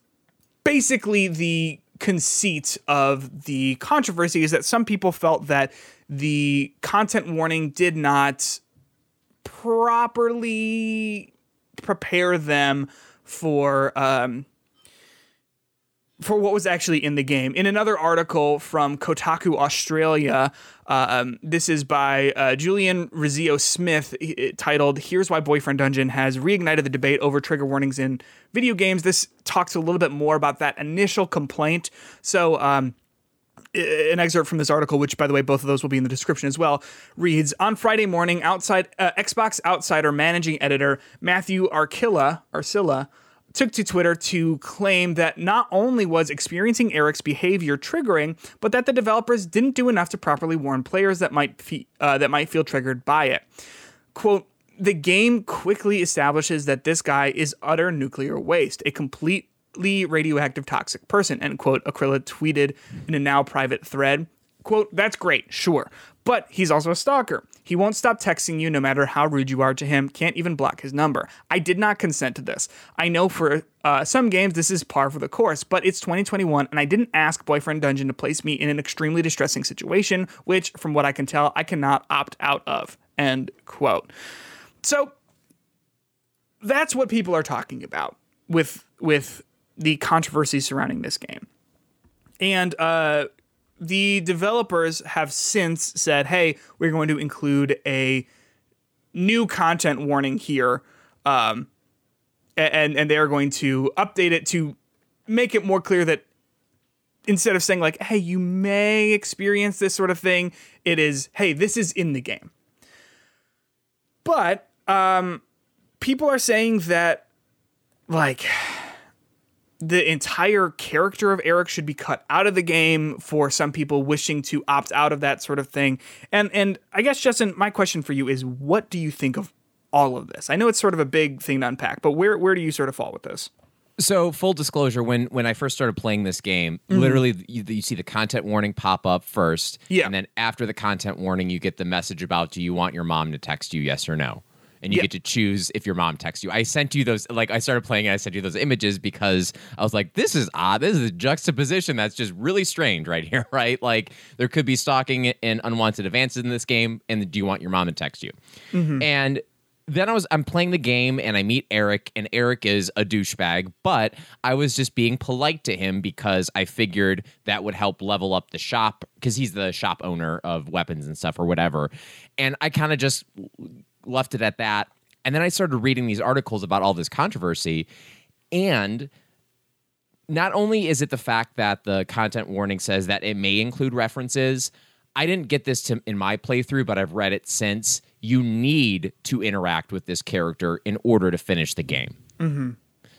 basically the conceit of the controversy is that some people felt that the content warning did not properly prepare them for um, for what was actually in the game. In another article from Kotaku Australia, um, this is by uh, Julian Rizzio Smith, titled "Here's Why Boyfriend Dungeon Has Reignited the Debate Over Trigger Warnings in Video Games." This talks a little bit more about that initial complaint. So. Um, an excerpt from this article, which, by the way, both of those will be in the description as well, reads On Friday morning, outside uh, Xbox Outsider managing editor Matthew Arcilla, Arcilla took to Twitter to claim that not only was experiencing Eric's behavior triggering, but that the developers didn't do enough to properly warn players that might fe- uh, that might feel triggered by it. Quote. The game quickly establishes that this guy is utter nuclear waste, a completely radioactive toxic person, end quote, Aquila tweeted in a now private thread. Quote, that's great, sure. But he's also a stalker. He won't stop texting you no matter how rude you are to him, can't even block his number. I did not consent to this. I know for uh, some games this is par for the course, but it's 2021 and I didn't ask Boyfriend Dungeon to place me in an extremely distressing situation, which, from what I can tell, I cannot opt out of. End quote. So that's what people are talking about with with the controversy surrounding this game. And uh, the developers have since said, "Hey, we're going to include a new content warning here, um, and and they are going to update it to make it more clear that instead of saying like, "Hey, you may experience this sort of thing," it is, "Hey, this is in the game." But um, people are saying that like the entire character of Eric should be cut out of the game for some people wishing to opt out of that sort of thing. And and I guess Justin, my question for you is what do you think of all of this? I know it's sort of a big thing to unpack, but where where do you sort of fall with this? So, full disclosure, when when I first started playing this game, Mm-hmm. literally you, you see the content warning pop up first, Yeah. and then after the content warning, you get the message about do you want your mom to text you, yes or no, and you get to choose if your mom texts you. I sent you those, like I started playing, and I sent you those images because I was like, this is odd. This is a juxtaposition that's just really strange right here, right? Like there could be stalking and unwanted advances in this game, and do you want your mom to text you? Mm-hmm. And then I was I'm playing the game and I meet Eric and Eric is a douchebag, but I was just being polite to him because I figured that would help level up the shop because he's the shop owner of weapons and stuff or whatever. And I kind of just left it at that. And then I started reading these articles about all this controversy and not only is it the fact that the content warning says that it may include references, I didn't get this to, in my playthrough, but I've read it since. You need to interact with this character in order to finish the game. Mm-hmm.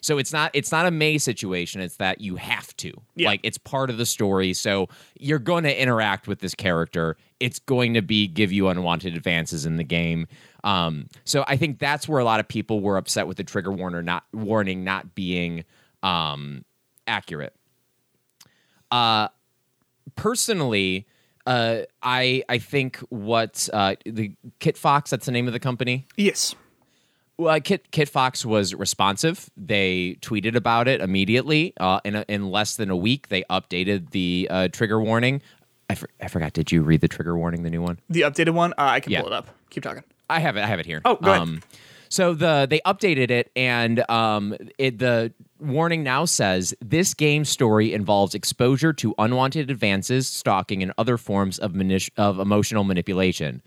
So it's not it's not a May situation. It's that you have to. Yeah. Like it's part of the story. So you're going to interact with this character. It's going to be give you unwanted advances in the game. Um, so I think that's where a lot of people were upset with the trigger warner not warning not being um, accurate. Uh, personally, uh, I I think what uh, the Kitfox that's the name of the company. Yes. Well, Kit Kitfox was responsive. They tweeted about it immediately. Uh, in a, in less than a week, they updated the uh, trigger warning. I, for, I forgot. Did you read the trigger warning, the new one? The updated one, uh, I can Yeah. pull it up. Keep talking. I have it. I have it here. Oh, go ahead. Um, so the they updated it, and um, it, the warning now says this game story involves exposure to unwanted advances, stalking, and other forms of manip- of emotional manipulation.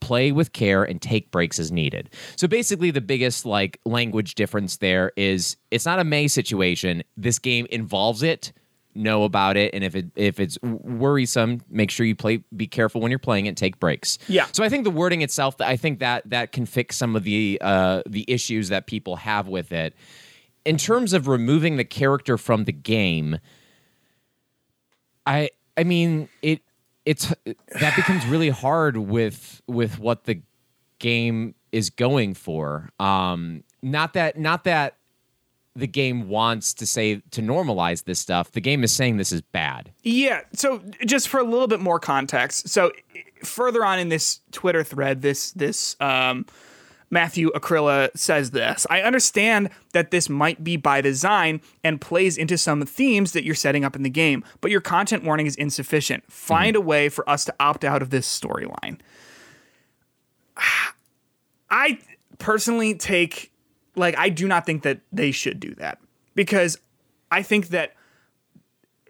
Play with care and take breaks as needed. So basically, the biggest like language difference there is it's not a May situation. This game involves it know about it and if it if it's worrisome make sure you play be careful when you're playing it take breaks. Yeah. so i think the wording itself i think that that can fix some of the uh the issues that people have with it. In terms of removing the character from the game i i mean it it's that becomes really hard with with what the game is going for. Um not that not that the game wants to say to normalize this stuff the game is saying this is bad Yeah. So just for a little bit more context, so further on in this Twitter thread, this this um, Matthew Arcilla says this. I understand that this might be by design and plays into some themes that you're setting up in the game, but your content warning is insufficient. Find a way for us to opt out of this storyline. I personally take like I do not think that they should do that because I think that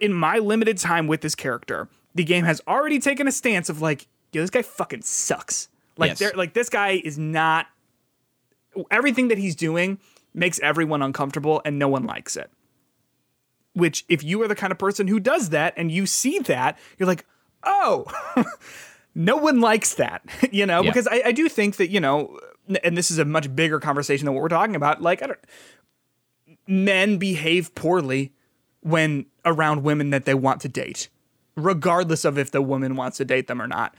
in my limited time with this character, the game has already taken a stance of like, yo, this guy fucking sucks. Like, Yes. like this guy is not. Everything that he's doing makes everyone uncomfortable, and no one likes it. Which, if you are the kind of person who does that, and you see that, you're like, oh, no one likes that, you know? Yeah. Because I, I do think that you know, and this is a much bigger conversation than what we're talking about. Like, I don't, men behave poorly when around women that they want to date, regardless of if the woman wants to date them or not.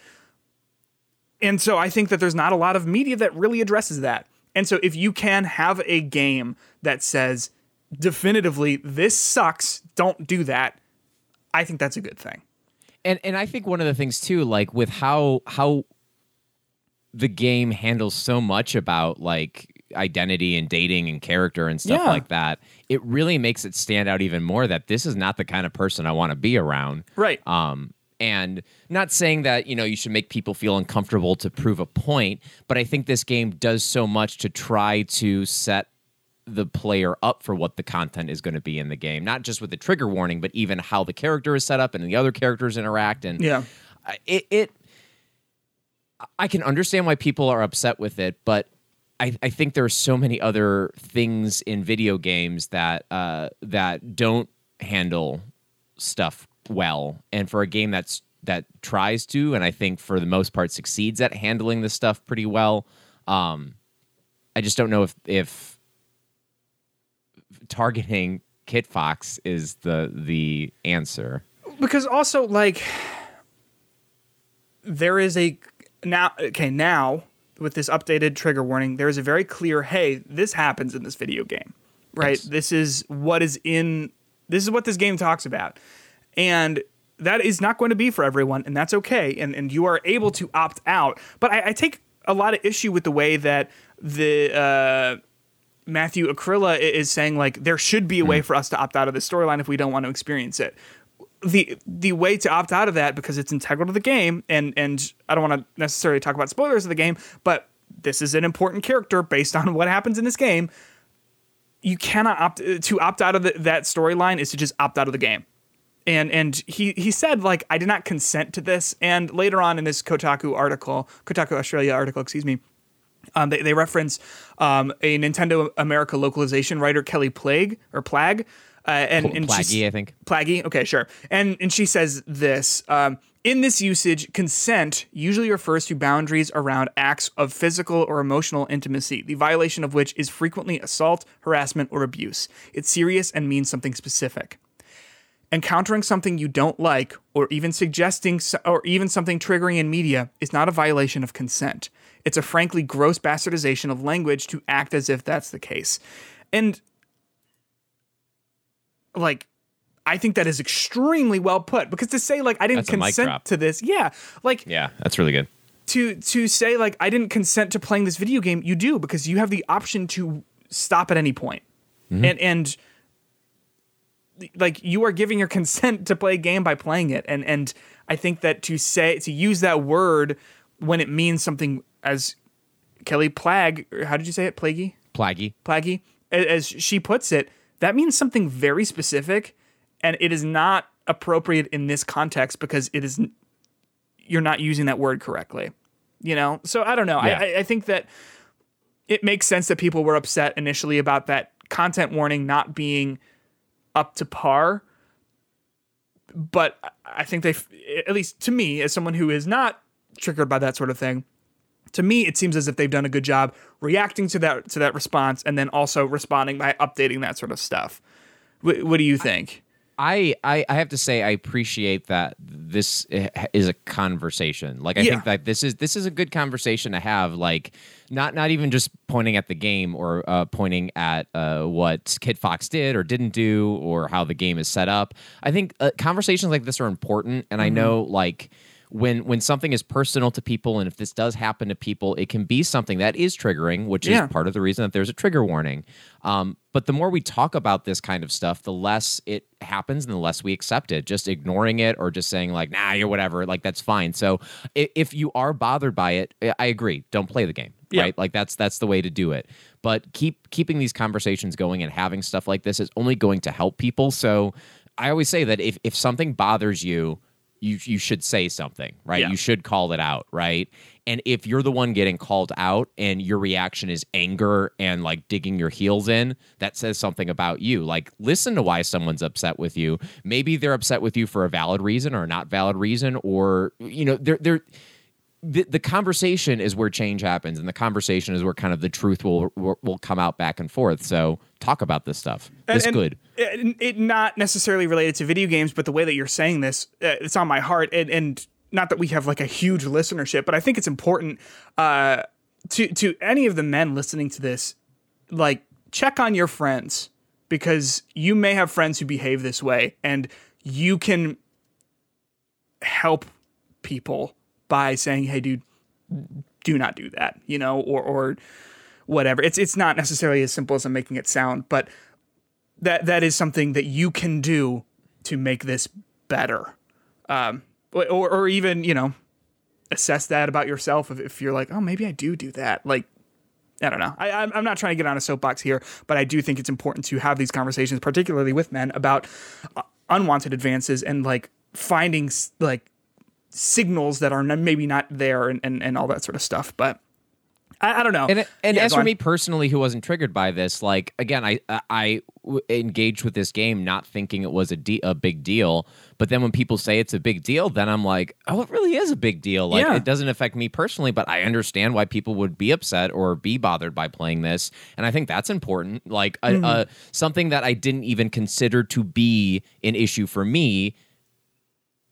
And so I think that there's not a lot of media that really addresses that. And so if you can have a game that says definitively this sucks, don't do that, I think that's a good thing. and and I think one of the things too, like with how how the game handles so much about like identity and dating and character and stuff Yeah. like that, it really makes it stand out even more that this is not the kind of person I want to be around. Right. Um, and not saying that you know you should make people feel uncomfortable to prove a point, but I think this game does so much to try to set the player up for what the content is going to be in the game, not just with the trigger warning, but even how the character is set up and the other characters interact. And Yeah. It, it I can understand why people are upset with it, but I, I think there are so many other things in video games that uh, that don't handle stuff well, and for a game that's that tries to, and I think for the most part succeeds at handling this stuff pretty well. Um, I just don't know if if targeting Kitfox is the the answer. Because also like there is a now okay now with this updated trigger warning there is a very clear hey this happens in this video game right Yes. this is what is in this is what this game talks about and that is not going to be for everyone and that's okay and and you are able to opt out but i, I take a lot of issue with the way that the uh Matthew Arcilla is saying like there should be a way for us to opt out of this storyline if we don't want to experience it. The the way to opt out of that because it's integral to the game and and I don't want to necessarily talk about spoilers of the game, but this is an important character based on what happens in this game. You cannot opt to opt out of the, that storyline is to just opt out of the game. And and he he said like I did not consent to this. And later on in this Kotaku article, Kotaku Australia article, excuse me, um, they, they reference um, a Nintendo America localization writer, Kelly Plague or Plag, uh, and, and Plaggy, I think. Plaggy, okay, sure. And and she says this: um, in this usage, consent usually refers to boundaries around acts of physical or emotional intimacy, the violation of which is frequently assault, harassment, or abuse. It's serious and means something specific. Encountering something you don't like, or even suggesting, s- or even something triggering in media, is not a violation of consent. It's a frankly gross bastardization of language to act as if that's the case. And, like, I think that is extremely well put because to say, like, I didn't consent to this, yeah, like, Yeah, that's really good. to to say like I didn't consent to playing this video game, you do because you have the option to stop at any point. Mm-hmm. And and like you are giving your consent to play a game by playing it. And and I think that to say to use that word when it means something as Kelly Plag, how did you say it? Plaggy. Plaggy, a- as she puts it, that means something very specific, and it is not appropriate in this context because it is you're not using that word correctly. You know, so I don't know. Yeah. I, I- I think that it makes sense that people were upset initially about that content warning not being up to par. But I think they, at least to me, as someone who is not triggered by that sort of thing, to me it seems as if they've done a good job reacting to that to that response and then also responding by updating that sort of stuff. Wh- what do you think? I, I I have to say I appreciate that this is a conversation. Like I Yeah. think that this is this is a good conversation to have. Like not not even just pointing at the game or uh, pointing at uh, what Kitfox did or didn't do or how the game is set up. I think uh, conversations like this are important, and Mm-hmm. I know like when when something is personal to people and if this does happen to people it can be something that is triggering which Yeah. is part of the reason that there's a trigger warning. Um, but the more we talk about this kind of stuff the less it happens and the less we accept it. Just ignoring it or just saying like nah you're whatever like that's fine. So if, you are bothered by it i I agree don't play the game Yeah. right? Like that's that's the way to do it. But keep keeping these conversations going and having stuff like this is only going to help people. So i always say that if, if something bothers you you you should say something, right? Yeah. You should call it out, right? And if you're the one getting called out and your reaction is anger and like digging your heels in, that says something about you. Like listen to why someone's upset with you. Maybe they're upset with you for a valid reason or a not valid reason or you know, they're they're the, the conversation is where change happens and the conversation is where kind of the truth will will, come out back and forth. So talk about this stuff. This And- good. It, it not necessarily related to video games, but the way that you're saying this, uh, it's on my heart. And, and not that we have like a huge listenership, but I think it's important uh, to to any of the men listening to this, like check on your friends because you may have friends who behave this way, and you can help people by saying, "Hey, dude, do not do that," you know, or or whatever. It's it's not necessarily as simple as I'm making it sound, but that that is something that you can do to make this better, um, or or even you know assess that about yourself if, if you're like, oh, maybe I do do that. Like, I don't know. I, I'm not trying to get on a soapbox here, but I do think it's important to have these conversations, particularly with men, about uh, unwanted advances and like finding like signals that are maybe not there and, and, and all that sort of stuff. But I, I don't know. And and Yeah, as for on. me personally, who wasn't triggered by this, like again, I I engaged with this game not thinking it was a de- a big deal, but then when people say it's a big deal, then I'm like, oh, it really is a big deal. Like Yeah. it doesn't affect me personally, but I understand why people would be upset or be bothered by playing this, and I think that's important. Like Mm-hmm. a, something that I didn't even consider to be an issue for me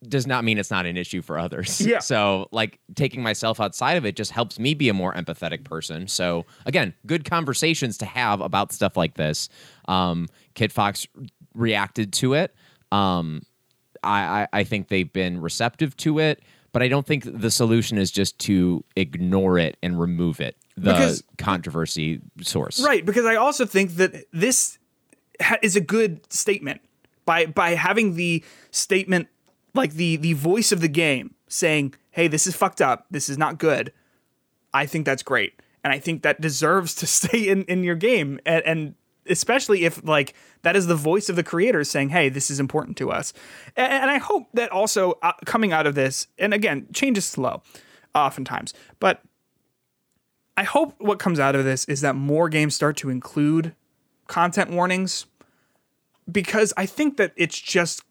does not mean it's not an issue for others. Yeah. So, like, taking myself outside of it just helps me be a more empathetic person. So, again, good conversations to have about stuff like this. Um, Kitfox reacted to it. Um, I, I, I think they've been receptive to it, but I don't think the solution is just to ignore it and remove it, the Because- controversy source. Right, because I also think that this ha- is a good statement by by having the statement like the the voice of the game saying, "Hey, this is fucked up. This is not good." I think that's great, and I think that deserves to stay in in your game, and, and especially if like that is the voice of the creators saying, "Hey, this is important to us," and, and I hope that also uh, coming out of this, and again, change is slow, oftentimes, but I hope what comes out of this is that more games start to include content warnings because I think that it's just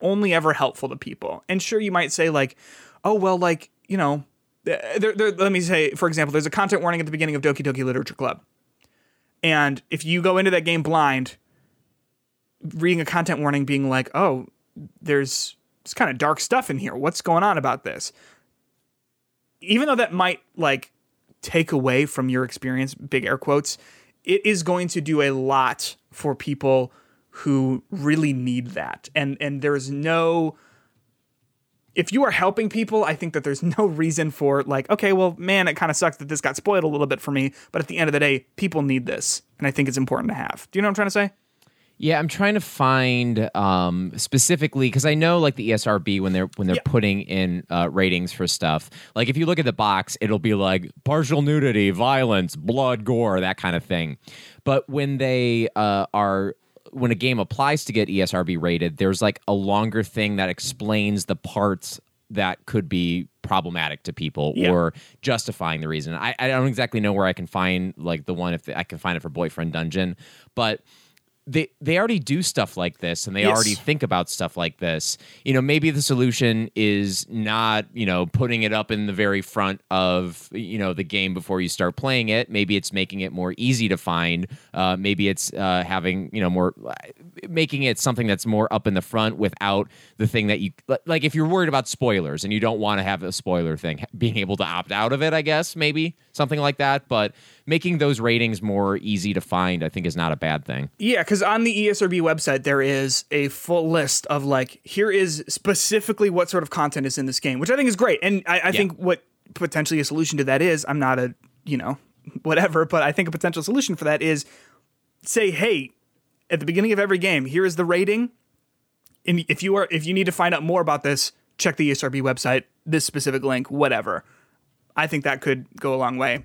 only ever helpful to people. And sure, you might say, like, oh, well, like, you know, there, there, let me say, for example, there's a content warning at the beginning of Doki Doki Literature Club. And if you go into that game blind, reading a content warning being like, oh, there's it's kind of dark stuff in here. What's going on about this? Even though that might like take away from your experience, big air quotes, it is going to do a lot for people who really need that. And and there's no if you are helping people, I think that there's no reason for like, okay, well, man, it kind of sucks that this got spoiled a little bit for me, but at the end of the day, people need this, and I think it's important to have. Do you know what I'm trying to say? Yeah, I'm trying to find um, specifically because I know like the ESRB when they're when they're Yeah. putting in uh, ratings for stuff. Like if you look at the box, it'll be like partial nudity, violence, blood, gore, that kind of thing. But when they uh, are when a game applies to get ESRB rated, there's like a longer thing that explains the parts that could be problematic to people Yeah. or justifying the reason. I, I don't exactly know where I can find like the one if I can find it for Boyfriend Dungeon, but they they already do stuff like this and they Yes. already think about stuff like this. You know, maybe the solution is not, you know, putting it up in the very front of, you know, the game before you start playing it. Maybe it's making it more easy to find. Uh, maybe it's uh, having, you know, more making it something that's more up in the front without the thing that you like if you're worried about spoilers and you don't want to have a spoiler thing being able to opt out of it, I guess, maybe something like that, but making those ratings more easy to find I think is not a bad thing. Yeah, because on the ESRB website, there is a full list of like, here is specifically what sort of content is in this game, which I think is great. And I, I think what potentially a solution to that is, I'm not a, you know, whatever, but I think a potential solution for that is say, hey, at the beginning of every game, here is the rating. And if you are, if you need to find out more about this, check the ESRB website, this specific link, whatever. I think that could go a long way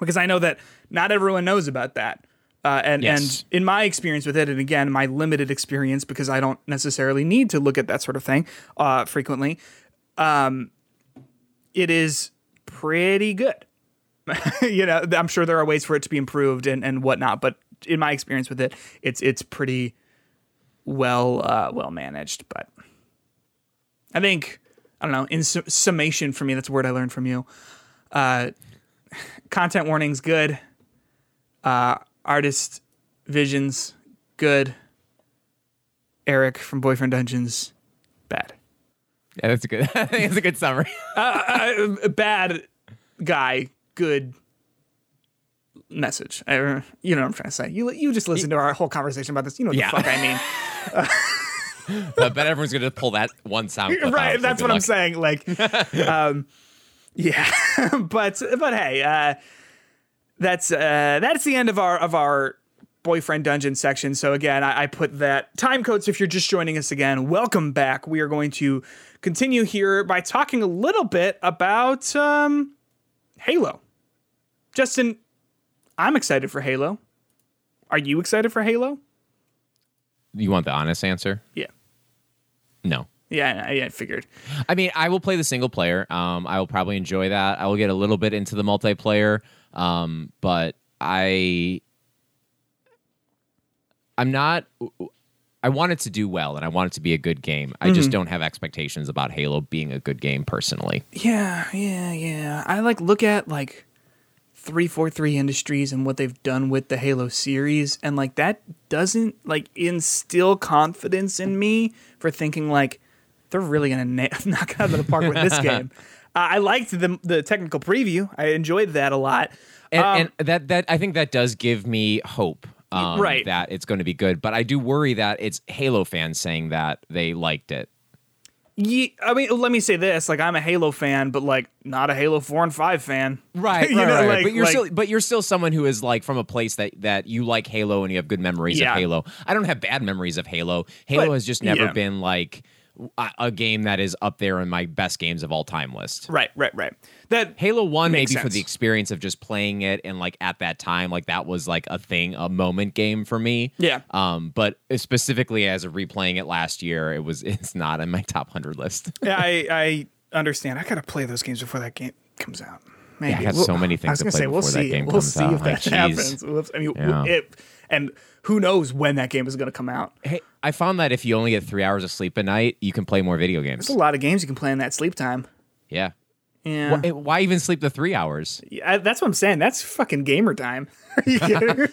because I know that not everyone knows about that. Uh, and Yes. and in my experience with it, and again, my limited experience because I don't necessarily need to look at that sort of thing uh, frequently, um, it is pretty good. you know, I'm sure there are ways for it to be improved and, and whatnot, but in my experience with it, it's it's pretty well uh, well managed. But I think I don't know. In su- summation, for me, that's a word I learned from you. Uh, content warnings good. Uh, artist visions good. Eric from Boyfriend Dungeons bad. Yeah, that's a good. I think it's a good summary. Uh, bad guy good message. I, you know what I'm trying to say. You you just listen to our whole conversation about this. You know what Yeah. the fuck I mean. I bet everyone's gonna pull that one sound. right that's what i'm saying like um yeah but but hey uh that's uh that's the end of our of our boyfriend dungeon section. So again I, I put that time codes if you're just joining us again. Welcome back. We are going to continue here by talking a little bit about um halo. Justin i'm excited for halo. Are you excited for halo You want the honest answer? yeah No. Yeah, I, I figured. I mean, I will play the single player. Um, I will probably enjoy that. I will get a little bit into the multiplayer, um, but I, I'm not. I want it to do well, and I want it to be a good game. I just don't have expectations about Halo being a good game personally. Yeah, yeah, yeah. I like look at like 343 Industries and what they've done with the Halo series and like that doesn't like instill confidence in me for thinking like they're really going to na- knock out of the park with this game. Uh, I liked the the technical preview. I enjoyed that a lot. and, Um, and that that I think that does give me hope. Um, Right. that it's going to be good, but I do worry that it's Halo fans saying that they liked it. Ye- I mean, let me say this: like, I'm a Halo fan, but like, not a Halo Four and Five fan. Right, You right, know, right. like- but you're like- still, but you're still someone who is like from a place that that you like Halo and you have good memories Yeah. of Halo. I don't have bad memories of Halo. Halo But- has just never yeah. been like a, game that is up there in my best games of all time list. Right, right, right. That Halo One, Makes maybe for the experience of just playing it and like at that time, like that was like a thing, a moment game for me. Yeah. Um, but specifically as of replaying it last year, it was it's not in my top hundred list. Yeah, I, I understand. I gotta play those games before that game comes out. Maybe. I got so many things to gonna play say we'll before that see. game we'll comes see out. if that jeez. happens. I mean, Yeah. it, and who knows when that game is gonna come out? hey, I found that if you only get three hours of sleep a night, you can play more video games. There's a lot of games you can play in that sleep time. Yeah. Yeah, Why, why even sleep the three hours? Yeah, that's what I'm saying. That's fucking gamer time. Are you kidding?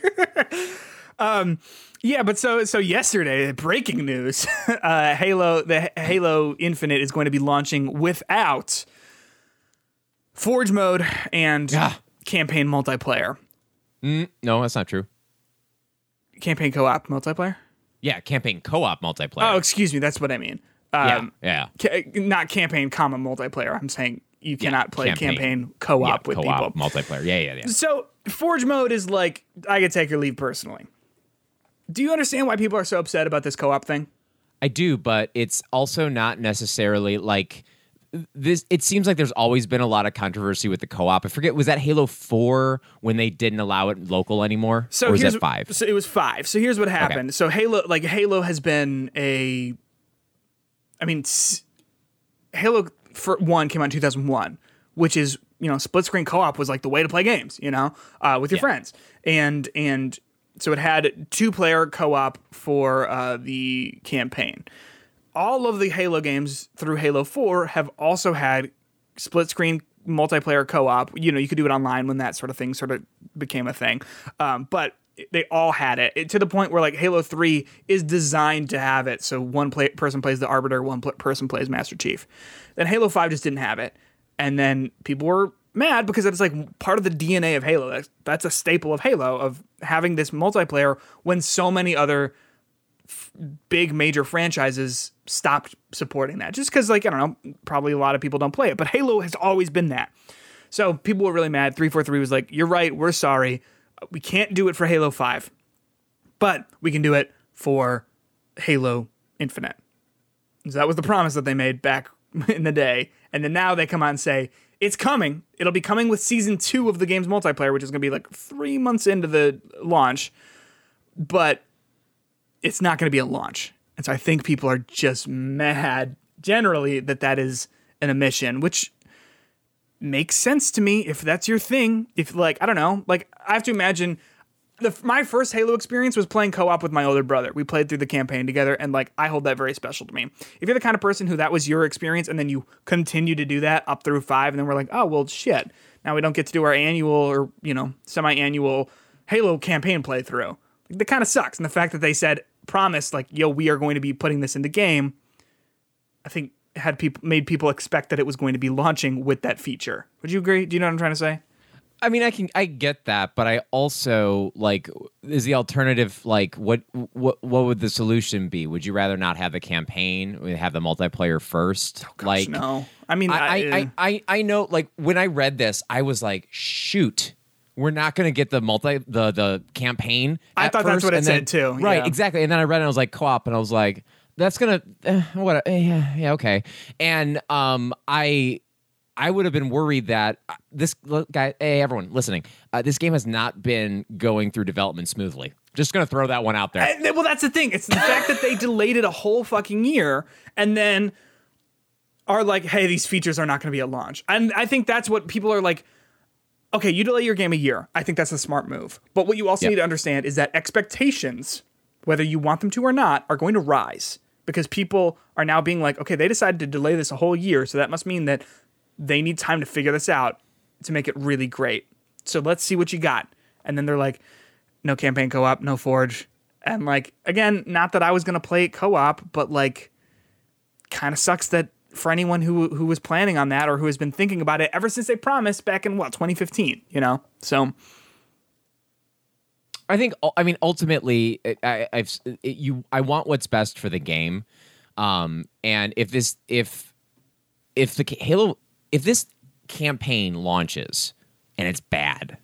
um, yeah, but so so yesterday, breaking news: uh, Halo, the Halo Infinite is going to be launching without Forge mode and Ah. campaign multiplayer, No, that's not true. Campaign co-op multiplayer. Yeah, campaign co-op multiplayer. Oh, excuse me, that's what I mean. yeah, Um, yeah. ca- not campaign comma multiplayer. I'm saying you cannot play campaign. campaign, co-op yeah, with co-op people. multiplayer. Yeah, yeah, yeah. So Forge mode is like I could take or leave personally. Do you understand why people are so upset about this co-op thing? I do, but it's also not necessarily like this. It seems like there's always been a lot of controversy with the co-op. I forget was that Halo Four when they didn't allow it local anymore, So or was that five? So it was five. So here's what happened. So Halo, like Halo, has been a. I mean, Halo for one came out in 2001, which is you know split screen co-op was like the way to play games, you know, uh, with your Yeah. friends, and and so it had two player co-op for uh, the campaign. All of the Halo games through Halo 4 have also had split screen multiplayer co-op. You know, you could do it online when that sort of thing sort of became a thing. Um, but they all had it. it to the point where like Halo 3 is designed to have it. So one play- person plays the Arbiter, one pl- person plays Master Chief. Then Halo 5 just didn't have it. And then people were mad because it's like part of the DNA of Halo. That's, that's a staple of Halo of having this multiplayer when so many other big major franchises stopped supporting that just because like i don't know probably a lot of people don't play it but halo has always been that. So people were really mad. 343 was like you're right we're sorry. We can't do it for halo 5 but we can do it for halo infinite. So that was the promise that they made back in the day and then now they come out and say it's coming. It'll be coming with season two of the game's multiplayer which is going to be like three months into the launch but it's not going to be a launch. And so I think people are just mad generally that that is an omission, which makes sense to me if that's your thing. If like I don't know, like I have to imagine the my first Halo experience was playing co-op with my older brother. We played through the campaign together and like I hold that very special to me. If you're the kind of person who that was your experience and then you continue to do that up through 5 and then we're like, "Oh, well shit. Now we don't get to do our annual or, you know, semi-annual Halo campaign playthrough." That kind of sucks. And the fact that they said promise, like, "Yo, we are going to be putting this in the game," I think had people made people expect that it was going to be launching with that feature. Would you agree? Do you know what I'm trying to say? I mean, I can I get that, but I also like is the alternative like what what what would the solution be? Would you rather not have a campaign, We have the multiplayer first? Oh, like no. I mean, I, I, I, I, I, I know like when I read this, I was like, shoot. We're not gonna get the multi the the campaign. I thought that's what it then- said too, Right, yeah. exactly. And then I read it, and I was like co-op, and I was like, that's gonna eh, what? eh, yeah, yeah, okay. And um, I I would have been worried that uh, this guy, hey, everyone listening, uh, this game has not been going through development smoothly. Just gonna throw that one out there. I- well, that's the thing. It's the fact that they delayed it a whole fucking year, and then are like, hey, these features are not going to be at launch. And I think that's what people are like. Okay, you delay your game a year. I think that's a smart move. But what you also Yep. need to understand is that expectations, whether you want them to or not, are going to rise because people are now being like, okay, they decided to delay this a whole year, so that must mean that they need time to figure this out to make it really great. So let's see what you got. And then they're like, no campaign co-op, no forge. And like again, not that I was gonna play it co-op, but like kind of sucks that for anyone who who was planning on that or who has been thinking about it ever since they promised back in what 2015, you know. So I think I mean ultimately I, I, I've you I want what's best for the game, um, and if this if if the Halo if this campaign launches and it's bad,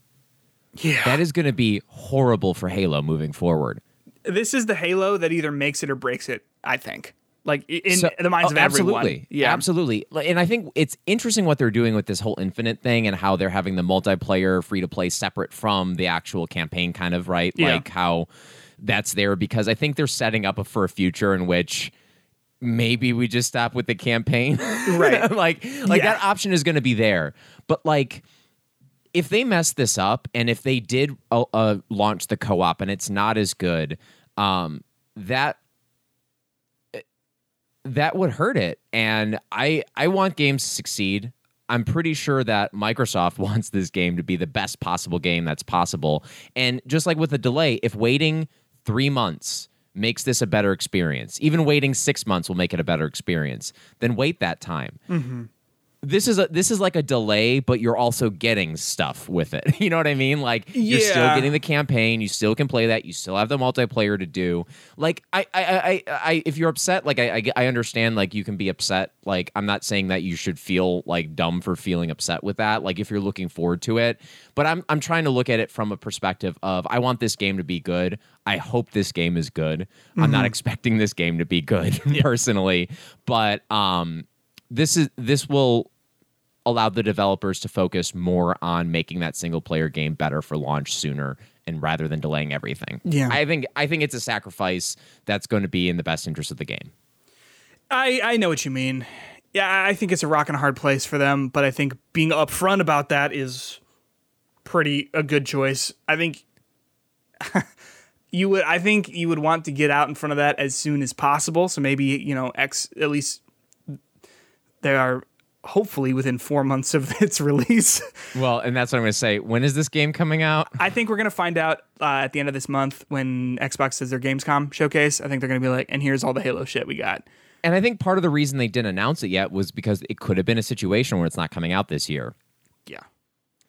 yeah, that is going to be horrible for Halo moving forward. this is the Halo that either makes it or breaks it. I think, like in So- the minds oh, of everyone. Absolutely. Yeah, Absolutely. And I think it's interesting what they're doing with this whole infinite thing and how they're having the multiplayer free to play separate from the actual campaign, kind of, right? Yeah. Like how that's there because I think they're setting up for a future in which maybe we just stop with the campaign. Right. like like Yeah. that option is going to be there. But like if they mess this up and if they did uh, uh, launch the co-op and it's not as good, um, that that would hurt it. And I I want games to succeed. I'm pretty sure that Microsoft wants this game to be the best possible game that's possible. And just like with the delay, if waiting three months makes this a better experience, even waiting six months will make it a better experience, then wait that time mm-hmm. This is a this is like a delay, but you're also getting stuff with it. You know what I mean? Like you're still getting the campaign, you still can play that, you still have the multiplayer to do. Like I I I, I, if you're upset, like I, I I understand like you can be upset. Like I'm not saying that you should feel like dumb for feeling upset with that. Like if you're looking forward to it, but I'm I'm trying to look at it from a perspective of I want this game to be good. I hope this game is good. I'm not expecting this game to be good personally, but um this is this will allow the developers to focus more on making that single player game better for launch sooner and rather than delaying everything. Yeah. I think I think it's a sacrifice that's going to be in the best interest of the game. I I know what you mean. Yeah, I think it's a rock and a hard place for them, but I think being upfront about that is pretty a good choice. I think you would I think you would want to get out in front of that as soon as possible. So maybe, you know, X at least there are hopefully within 4 months of its release. Well, and that's what I'm going to say. When is this game coming out? I think we're going to find out uh, at the end of this month when Xbox does their Gamescom showcase. I think they're going to be like, and here's all the Halo shit we got. And I think part of the reason they didn't announce it yet was because it could have been a situation where it's not coming out this year. Yeah.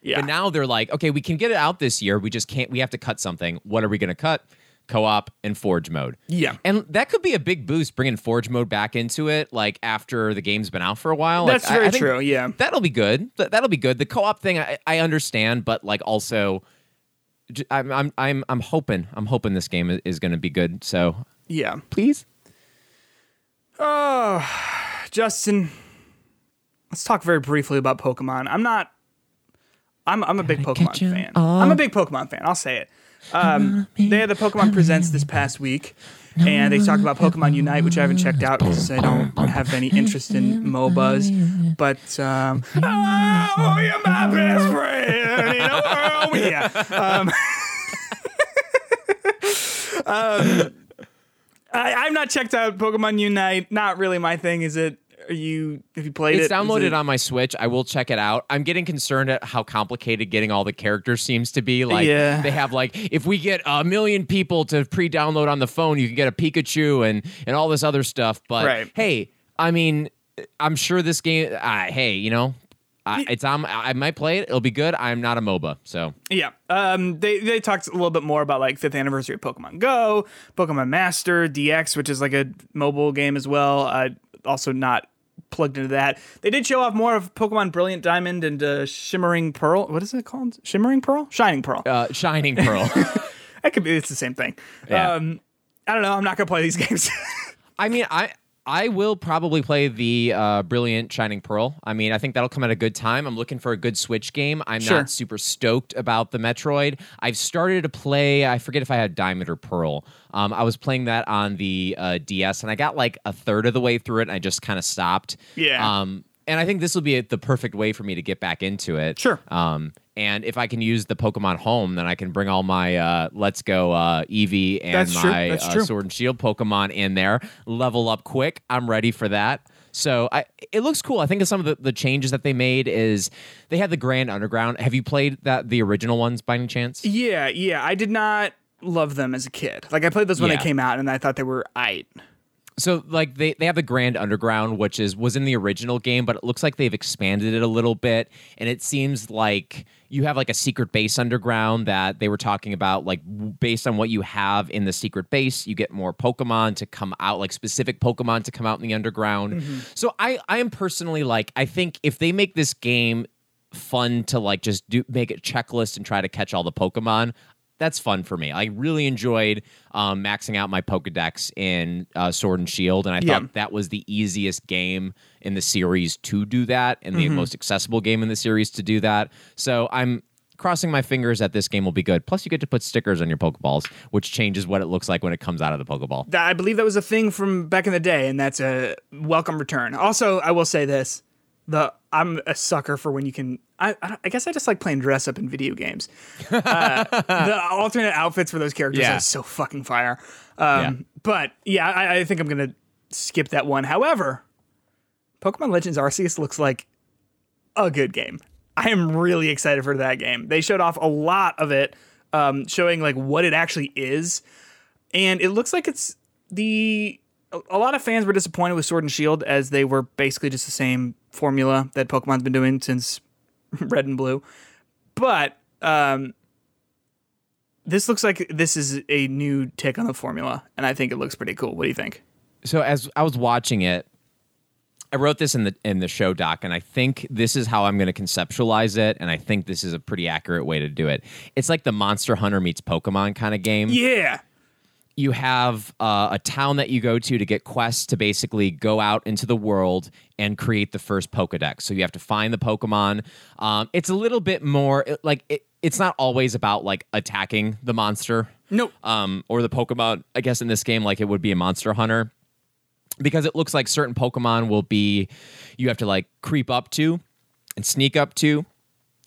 Yeah. But now they're like, okay, we can get it out this year. We just can't. We have to cut something. What are we going to cut? Co-op and Forge mode. Yeah. and that could be a big boost bringing Forge mode back into it. Like after the game's been out for a while. That's I- very I think true. Yeah. That'll be good. Th- that'll be good. The co-op thing, I, I understand, but like also, j- I'm I'm I'm I'm hoping I'm hoping this game is, is going to be good. So Yeah. please. Oh, Justin, let's talk very briefly about Pokemon. I'm not. I'm I'm a big Pokemon fan. I'm a big Pokemon fan. I'll say it. Um, they had the Pokemon Presents this past week, and they talked about Pokemon Unite, which I haven't checked out because I don't have any interest in MOBAs. But um, oh, you're my best friend in the world. Yeah. Um, um, I, I've not checked out Pokemon Unite. Not really my thing. Is it? Are you? Have you played It's it? Is downloaded it- on my Switch. I will check it out. I'm getting concerned at how complicated getting all the characters seems to be. Like Yeah. they have like if we get a million people to pre-download on the phone, you can get a Pikachu and and all this other stuff. But Right. hey, I mean, I'm sure this game. Uh, hey, you know, I, it's on. I might play it. It'll be good. I'm not a MOBA, so Yeah. Um. They they talked a little bit more about like fifth anniversary of Pokemon Go, Pokemon Master DX, which is like a mobile game as well. Uh, also not plugged into that. They did show off more of Pokemon Brilliant Diamond and uh, Shimmering Pearl. What is it called? Shimmering Pearl? Shining Pearl. uh, Shining Pearl. That could be. It's the same thing. Yeah. Um. I don't know. I'm not gonna play these games. I mean, I I will probably play the uh, Brilliant Shining Pearl. I mean, I think that'll come at a good time. I'm looking for a good Switch game. I'm Sure. not super stoked about the Metroid. I've started to play. I forget if I had Diamond or Pearl. Um, I was playing that on the uh, DS, and I got like a third of the way through it, and I just kind of stopped. Yeah. Um, and I think this will be the perfect way for me to get back into it. Sure. Um, and if I can use the Pokemon Home, then I can bring all my uh, Let's Go uh, Eevee and That's my uh. Sword and Shield Pokemon in there. Level up quick. I'm ready for that. So I, it looks cool. I think some of the, the changes that they made is they had the Grand Underground. Have you played that the original ones by any chance? Yeah, yeah. I did not love them as a kid. Like I played those when Yeah. they came out, and I thought they were aight. So like they, they have the Grand Underground, which is was in the original game, but it looks like they've expanded it a little bit, and it seems like you have like a secret base underground that they were talking about. Like based on what you have in the secret base, you get more Pokemon to come out, like specific Pokemon to come out in the underground. Mm-hmm. So I I am personally like I think if they make this game fun to like just do make a checklist and try to catch all the Pokemon. That's fun for me. I really enjoyed um, maxing out my Pokedex in uh, Sword and Shield, and I Yeah. thought that was the easiest game in the series to do that, and the most accessible game in the series to do that. So I'm crossing my fingers that this game will be good. Plus, you get to put stickers on your Pokeballs, which changes what it looks like when it comes out of the Pokeball. I believe that was a thing from back in the day, and that's a welcome return. Also, I will say this: the I'm a sucker for when you can. I I, I guess I just like playing dress up in video games. Uh, the alternate outfits for those characters Yeah. are so fucking fire. Um, Yeah. But yeah, I, I think I'm gonna skip that one. However, Pokemon Legends Arceus looks like a good game. I am really excited for that game. They showed off a lot of it, um, showing like what it actually is, and it looks like it's the. a- A lot of fans were disappointed with Sword and Shield as they were basically just the same formula that Pokemon's been doing since Red and Blue, but um, this looks like this is a new take on the formula, and I think it looks pretty cool. What do you think? so as I was watching it, I wrote this in the in the show doc, and I think this is how I'm going to conceptualize it, and I think this is a pretty accurate way to do it. It's like the Monster Hunter meets Pokemon kind of game. Yeah, You have uh, a town that you go to to get quests to basically go out into the world and create the first Pokedex. So you have to find the Pokemon. Um, it's a little bit more like it, it's not always about like attacking the monster nope. um, or the Pokemon, I guess in this game, like it would be a Monster Hunter, because it looks like certain Pokemon will be you have to like creep up to and sneak up to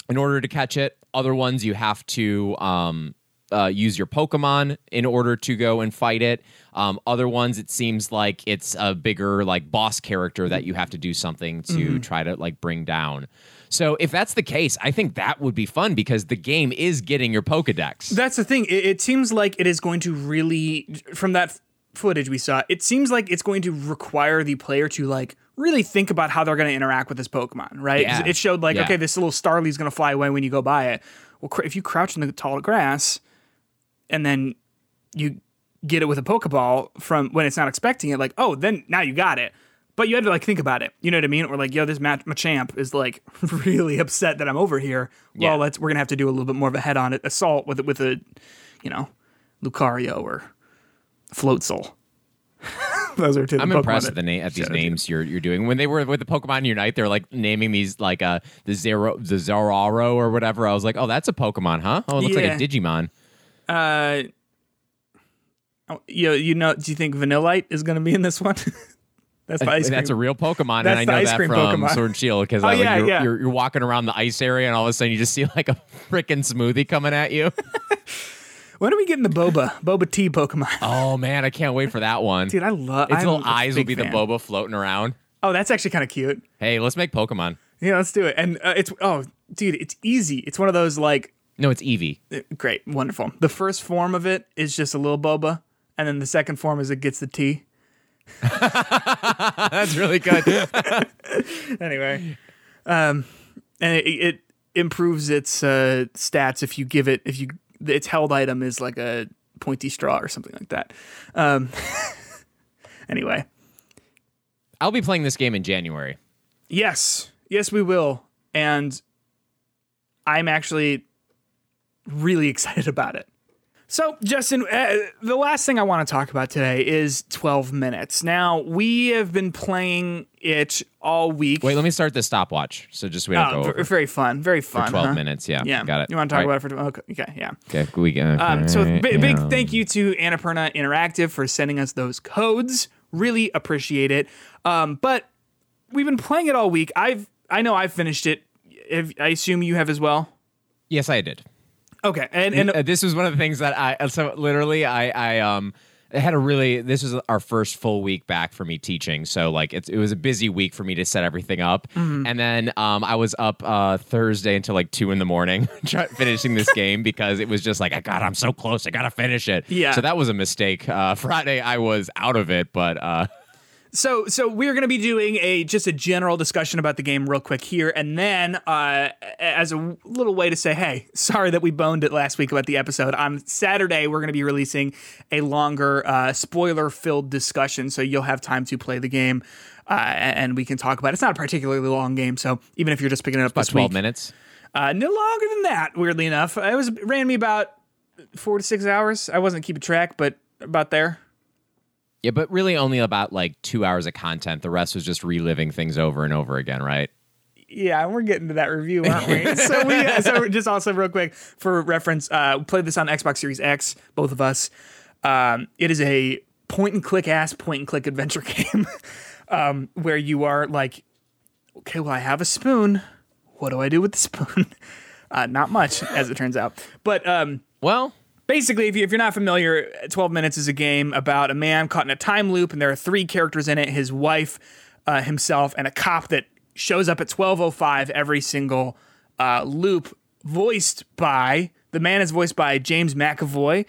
in order to catch it. Other ones you have to um, uh, use your Pokemon in order to go and fight it. Um, other ones, it seems like it's a bigger like boss character that you have to do something to try to like bring down. So if that's the case, I think that would be fun because the game is getting your Pokedex. That's the thing. It, it seems like it is going to really, from that f- footage we saw, it seems like it's going to require the player to like really think about how they're going to interact with this Pokemon, right? Yeah. It showed like, Yeah. okay, this little Starly's going to fly away when you go by it. Well, cr- if you crouch in the tall grass and then you get it with a Pokeball from when it's not expecting it, like, oh, then now you got it. But you had to like think about it. You know what I mean? Or like, yo, this Mach- Machamp is like really upset that I'm over here. Yeah. Well, let's we're gonna have to do a little bit more of a head on it assault with with a, you know, Lucario or Floatzel. Those are two. I'm Pokemon impressed at the na- at these you. names you're you're doing. When they were with the Pokemon Unite, they're like naming these like uh the Zero the Zoraro or whatever. I was like, oh, that's a Pokemon, huh? Oh, it looks Yeah. like a Digimon. Uh, oh, you you know? Do you think Vanillite is gonna be in this one? That's the ice cream. That's a real Pokemon, That's and I know that from Pokemon. Sword and Shield because Oh, yeah, you're, yeah. You're, you're walking around the ice area, and all of a sudden you just see like a freaking smoothie coming at you. when are we getting the Boba Boba Tea Pokemon? oh man, I can't wait for that one. Dude, I love. its I'm little eyes will be fan. the Boba floating around. Oh, that's actually kind of cute. Hey, let's make Pokemon. Yeah, let's do it. And uh, it's oh, dude, it's easy. It's one of those like No, it's Eevee. uh, great, wonderful. The first form of it is just a little boba, and then the second form is it gets the tea. That's really good. Anyway, um, and it, it improves its uh, stats if you give it if you its held item is like a pointy straw or something like that. Um, anyway, I'll be playing this game in January. yes, yes, we will, and I'm actually really excited about it So, Justin, uh, the last thing I want to talk about today is 12 minutes. Now, we have been playing it all week. Wait, let me start the stopwatch. So just we don't Oh, go over very fun, very fun. 12 huh? minutes. Yeah, Yeah, got it. You want to talk All about it for? Okay, okay, yeah. Okay, we go. Um, so okay, big, big yeah. thank you to Annapurna Interactive for sending us those codes. Really appreciate it. Um, but we've been playing it all week. I've I know I've finished it. If, I assume you have as well. Yes, I did. Okay, and and Uh, this was one of the things that I so literally I I um I had a really this was our first full week back for me teaching so like it's, it was a busy week for me to set everything up Mm-hmm. and then um I was up uh Thursday until like two in the morning finishing this game because it was just like I God I'm so close I gotta finish it Yeah. so that was a mistake uh Friday I was out of it but uh So, so we're going to be doing a just a general discussion about the game real quick here, and then uh, as a little way to say, hey, sorry that we boned it last week about the episode. On Saturday, we're going to be releasing a longer, uh, spoiler-filled discussion, so you'll have time to play the game, uh, and we can talk about. it. It's not a particularly long game, so even if you're just picking it up about 12 week, minutes uh, no longer than that. Weirdly enough, it was it ran me about four to six hours. I wasn't keeping track, but about there. Yeah but really only about like two hours of content the rest was just reliving things over and over again right Yeah, we're getting to that review, aren't we? so we so just also real quick for reference, uh, we played this on Xbox Series X, both of us. Um, it is a point and click ass point and click adventure game, um, where you are like, okay, well I have a spoon. What do I do with the spoon? Uh, not much, as it turns out. But um, well basically, if, you, if you're not familiar, 12 Minutes is a game about a man caught in a time loop, and there are three characters in it his wife, uh, himself, and a cop that shows up at 12.05 every single uh, loop, voiced by the man is voiced by James McAvoy.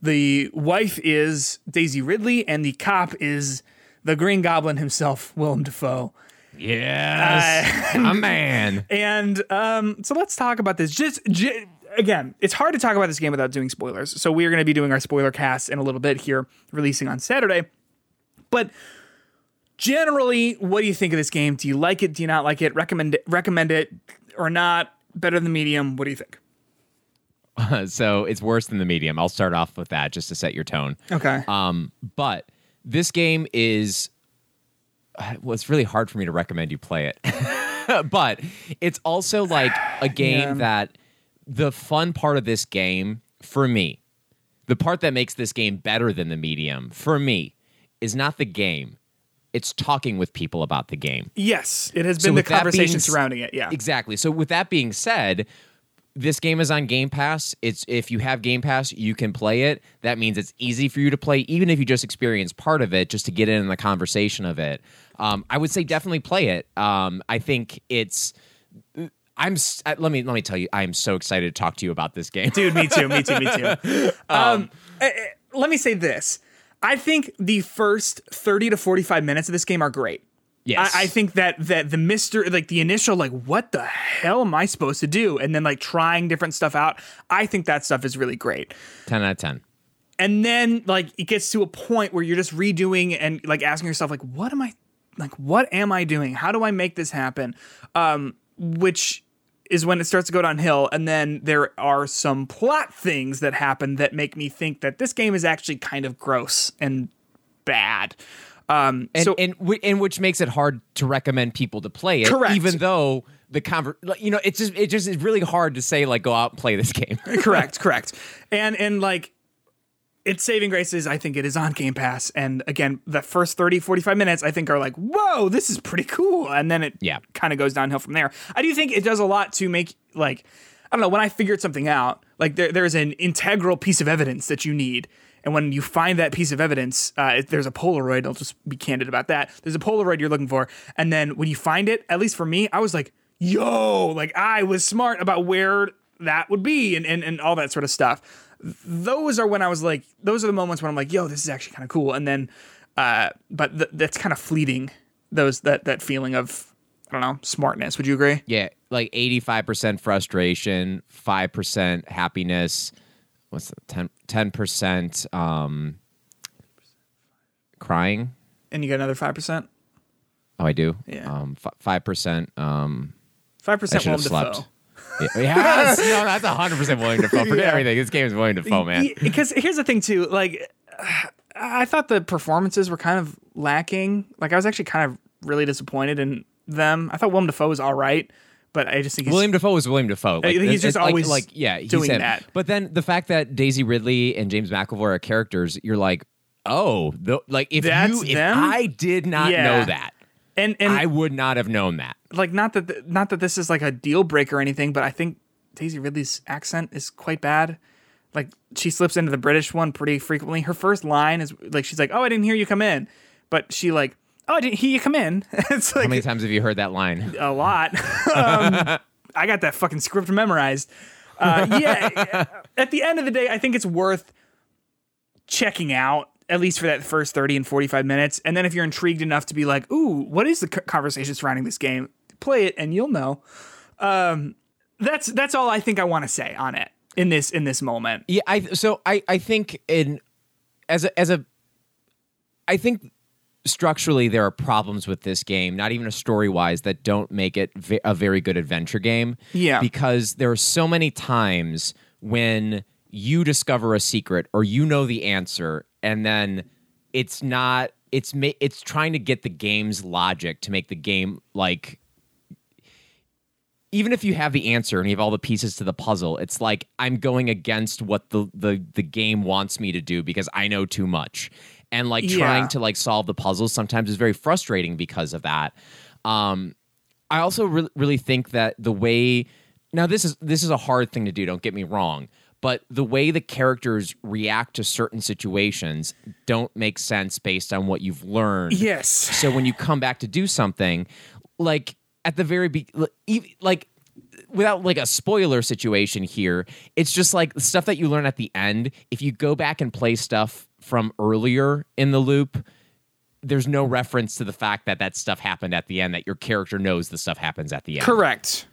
The wife is Daisy Ridley, and the cop is the Green Goblin himself, Willem Dafoe. yes a man And um, so let's talk about this. Just j- again, it's hard to talk about this game without doing spoilers. So we're going to be doing our spoiler cast in a little bit here, releasing on Saturday. But generally, what do you think of this game? Do you like it? Do you not like it? Recommend it, recommend it or not? Better than medium? What do you think? so it's worse than the medium. I'll start off with that just to set your tone. Okay. Um, but this game is well, it's really hard for me to recommend you play it. but it's also like a game Yeah. that the fun part of this game for me, the part that makes this game better than the medium for me is not the game. It's talking with people about the game. yes, it has So been the with that being conversation surrounding it. Yeah. Exactly. So with that being said, this game is on Game Pass. It's if you have Game Pass, you can play it. That means it's easy for you to play, even if you just experience part of it, just to get in the conversation of it. Um, I would say definitely play it. Um, I think it's. I'm. uh, Let me let me tell you. I am so excited to talk to you about this game. Dude, me too. Me too. Me too. Um, eh, eh, let me say this. I think the first 30 to 45 minutes of this game are great. Yes. I, I think that that the Mister like the initial like what the hell am I supposed to do and then like trying different stuff out. I think that stuff is really great. ten out of ten. And then like it gets to a point where you're just redoing and like asking yourself like what am I like what am I doing? How do I make this happen? Um, which is when it starts to go downhill. And then there are some plot things that happen that make me think that this game is actually kind of gross and bad. Um, and so and, and which makes it hard to recommend people to play it, Correct. even though the conver- like, you know, it's just it just is really hard to say like go out and play this game. correct, correct. And and like its saving graces, I think it is on Game Pass. And again, the first 30, 45 minutes, I think are like, whoa, this is pretty cool. And then it Yeah. kind of goes downhill from there. I do think it does a lot to make like, I don't know, when I figured something out, like there, there's an integral piece of evidence that you need. And when you find that piece of evidence, uh, there's a Polaroid. I'll just be candid about that. There's a Polaroid you're looking for. And then when you find it, at least for me, I was like, yo, like I was smart about where that would be and, and, and all that sort of stuff. Those are when I was like, those are the moments when I'm like, yo, this is actually kind of cool. And then, uh, but th- that's kind of fleeting. Those that that feeling of I don't know smartness. Would you agree? Yeah, like eighty five percent frustration, five percent happiness. What's the 10 percent um, crying? And you get another five percent. Oh, I do. Yeah. Um, five percent. Um, Five I percent should Willem have Dafoe. yes, no, that's hundred percent Willem Dafoe. Forget Yeah. everything. This game is willing to Dafoe, man. Because here's the thing too, like I thought the performances were kind of lacking. Like I was actually kind of really disappointed in them. I thought Willem Dafoe was all right, but I just think he's, Willem Dafoe is Willem Dafoe. Uh, like, he's just it's like- always like, yeah, he's doing him. that. But then the fact that Daisy Ridley and James McAvoy are characters, you're like, oh, the, like if That's you, if them? I did not Yeah. know that, and and I would not have known that. like not that th- not that this is like a deal breaker or anything, but I think Daisy Ridley's accent is quite bad. Like she slips into the British one pretty frequently. Her first line is like she's like, "Oh, I didn't hear you come in," but she like, "Oh, I didn't hear you come in." it's How many times have you heard that line? a lot. um, I got that fucking script memorized. Uh, yeah, at the end of the day, I think it's worth checking out at least for that first 30 and 45 minutes. And then if you're intrigued enough to be like, ooh, what is the conversation surrounding this game? Play it and you'll know. Um, that's that's all I think I want to say on it in this in this moment. Yeah, I so I I think in as a as a I think structurally there are problems with this game, not even a story wise, that don't make it a very good adventure game. Yeah. because there are so many times when you discover a secret or you know the answer, and then it's not. It's ma- it's trying to get the game's logic to make the game like even if you have the answer and you have all the pieces to the puzzle, it's like I'm going against what the the the game wants me to do because I know too much. And like Yeah. trying to like solve the puzzles sometimes is very frustrating because of that. Um I also re- really think that the way now this is this is a hard thing to do, don't get me wrong, but the way the characters react to certain situations don't make sense based on what you've learned Yes. so when you come back to do something, like at the very be- like without like a spoiler situation here, it's just like the stuff that you learn at the end. If you go back and play stuff from earlier in the loop, there's no reference to the fact that that stuff happened at the end. That your character knows the stuff happens at the end. Correct.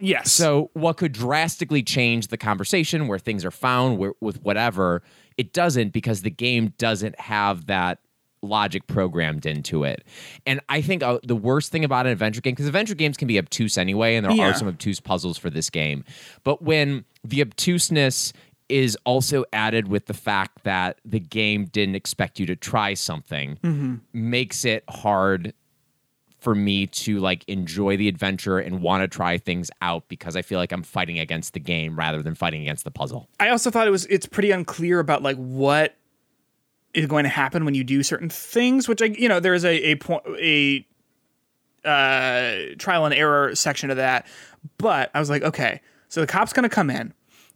Yes. So, what could drastically change the conversation where things are found where, with whatever, it doesn't because the game doesn't have that logic programmed into it. And I think uh, the worst thing about an adventure game, because adventure games can be obtuse anyway, and there Yeah. are some obtuse puzzles for this game, but when the obtuseness is also added with the fact that the game didn't expect you to try something, makes it hard for me to like enjoy the adventure and want to try things out because I feel like I'm fighting against the game rather than fighting against the puzzle. I also thought it was it's pretty unclear about like what is going to happen when you do certain things, which I you know there is a a point a uh, trial and error section of that, but I was like, okay, so the cop's gonna come in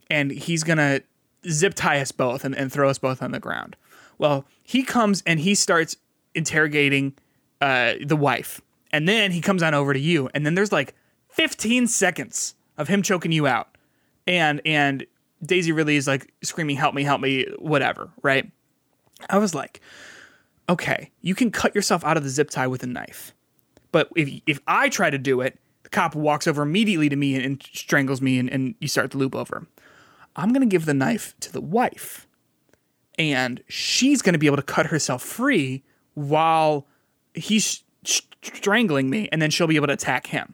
and he's gonna zip tie us both and, and throw us both on the ground. Well, he comes and he starts interrogating uh, the wife, and then he comes on over to you, and then there's like 15 seconds of him choking you out and and Daisy really is like screaming, "Help me! Help me!" Whatever, right? I was like, okay, you can cut yourself out of the zip tie with a knife, but if if I try to do it, the cop walks over immediately to me and, and strangles me, and, and you start the loop over. I'm gonna give the knife to the wife, and she's gonna be able to cut herself free while he's strangling me, and then she'll be able to attack him.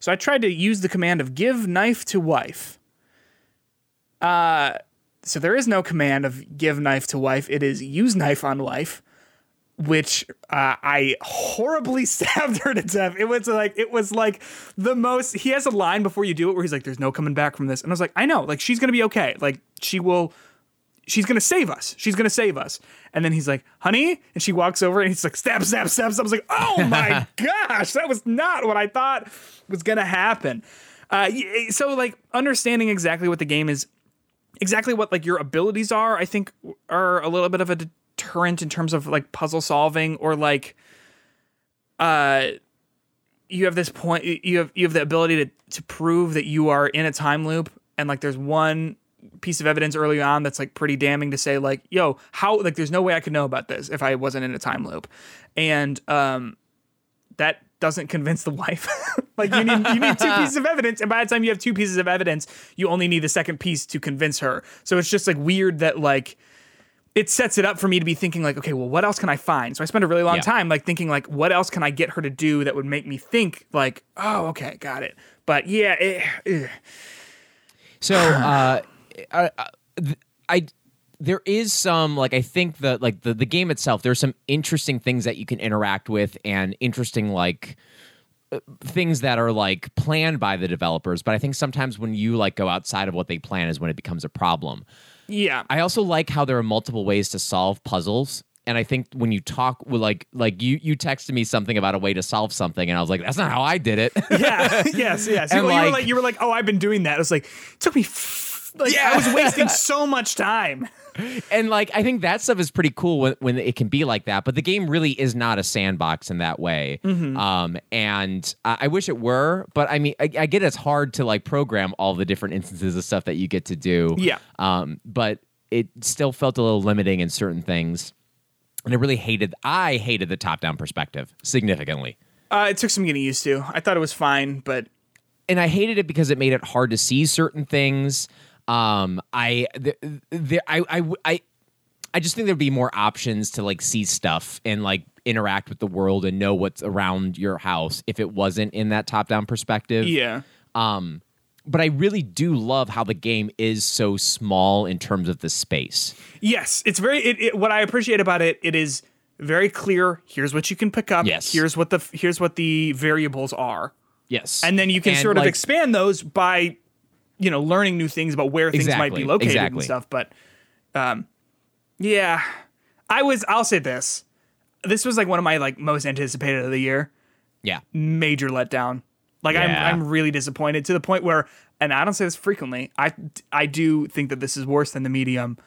So I tried to use the command of give knife to wife. Uh, so there is no command of give knife to wife. It is use knife on wife, which uh, I horribly stabbed her to death. It was like it was like the most. He has a line before you do it where he's like, "There's no coming back from this," and I was like, "I know, like she's gonna be okay. Like she will." She's gonna save us. She's gonna save us. And then he's like, "Honey," and she walks over and he's like, "Stab, stab, stab." stab. I was like, "Oh my gosh, that was not what I thought was gonna happen." Uh, so like understanding exactly what the game is exactly what like your abilities are i think are a little bit of a deterrent in terms of like puzzle solving or like uh you have this point you have you have the ability to to prove that you are in a time loop and like there's one piece of evidence early on that's like pretty damning to say like yo how like there's no way i could know about this if i wasn't in a time loop and um that doesn't convince the wife. like you need you need two pieces of evidence, and by the time you have two pieces of evidence, you only need the second piece to convince her. So it's just like weird that like it sets it up for me to be thinking like, okay, well, what else can I find? So I spend a really long Yeah. time like thinking like, what else can I get her to do that would make me think like, oh, okay, got it. But yeah, it. So, uh, I, I, I, there is some like I think the like the the game itself. There's some interesting things that you can interact with and interesting like uh, things that are like planned by the developers. But I think sometimes when you like go outside of what they plan is when it becomes a problem. yeah, I also like how there are multiple ways to solve puzzles. And I think when you talk with like like you you texted me something about a way to solve something, and I was like, that's not how I did it. yeah, yes, yes. You, And, you were like- like, you were like, oh, I've been doing that. It was like, it took me. F- like, I was wasting so much time. and like I think that stuff is pretty cool when, when it can be like that. But the game really is not a sandbox in that way. Mm-hmm. Um, and I, I wish it were, but I mean, I, I get it's hard to like program all the different instances of stuff that you get to do. Yeah. Um, but it still felt a little limiting in certain things. And I really hated. I hated the top-down perspective significantly. Uh, it took some getting used to. I thought it was fine, but and I hated it because it made it hard to see certain things. Um, I, the, the, I, I, I, I just think there'd be more options to like see stuff and like interact with the world and know what's around your house if it wasn't in that top-down perspective. yeah, Um, but I really do love how the game is so small in terms of the space. yes, it's very. It, it, what I appreciate about it, it is very clear. Here's what you can pick up. Yes. Here's what the here's what the variables are, Yes, and then you can And, sort of expand those by, you know, learning new things about where things might be located exactly. and stuff. But, um, yeah, I was. I'll say this. This was like one of my like most anticipated of the year. Yeah, major letdown. Like Yeah. I'm I'm really disappointed to the point where and I don't say this frequently. I I do think that this is worse than the medium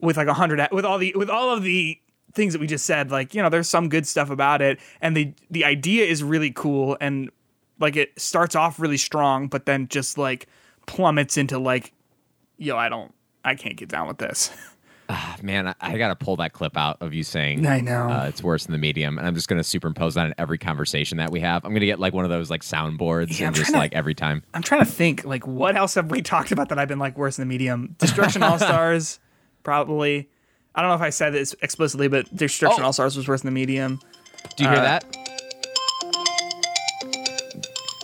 with like a 100 with all the with all of the things that we just said like you know there's some good stuff about it and the the idea is really cool and like it starts off really strong but then just like plummets into like yo I don't I can't get down with this. man, I, I got to pull that clip out of you saying I know. uh, it's worse than the medium, and I'm just going to superimpose that in every conversation that we have. I'm going to get like one of those like soundboards Yeah, I'm and just trying to- like every time. I'm trying to think like what else have we talked about that I've been like worse than the medium? Destruction All Stars, probably. I don't know if I said this explicitly, but Destruction Oh. All Stars was worse than the medium. Do you hear Uh, that?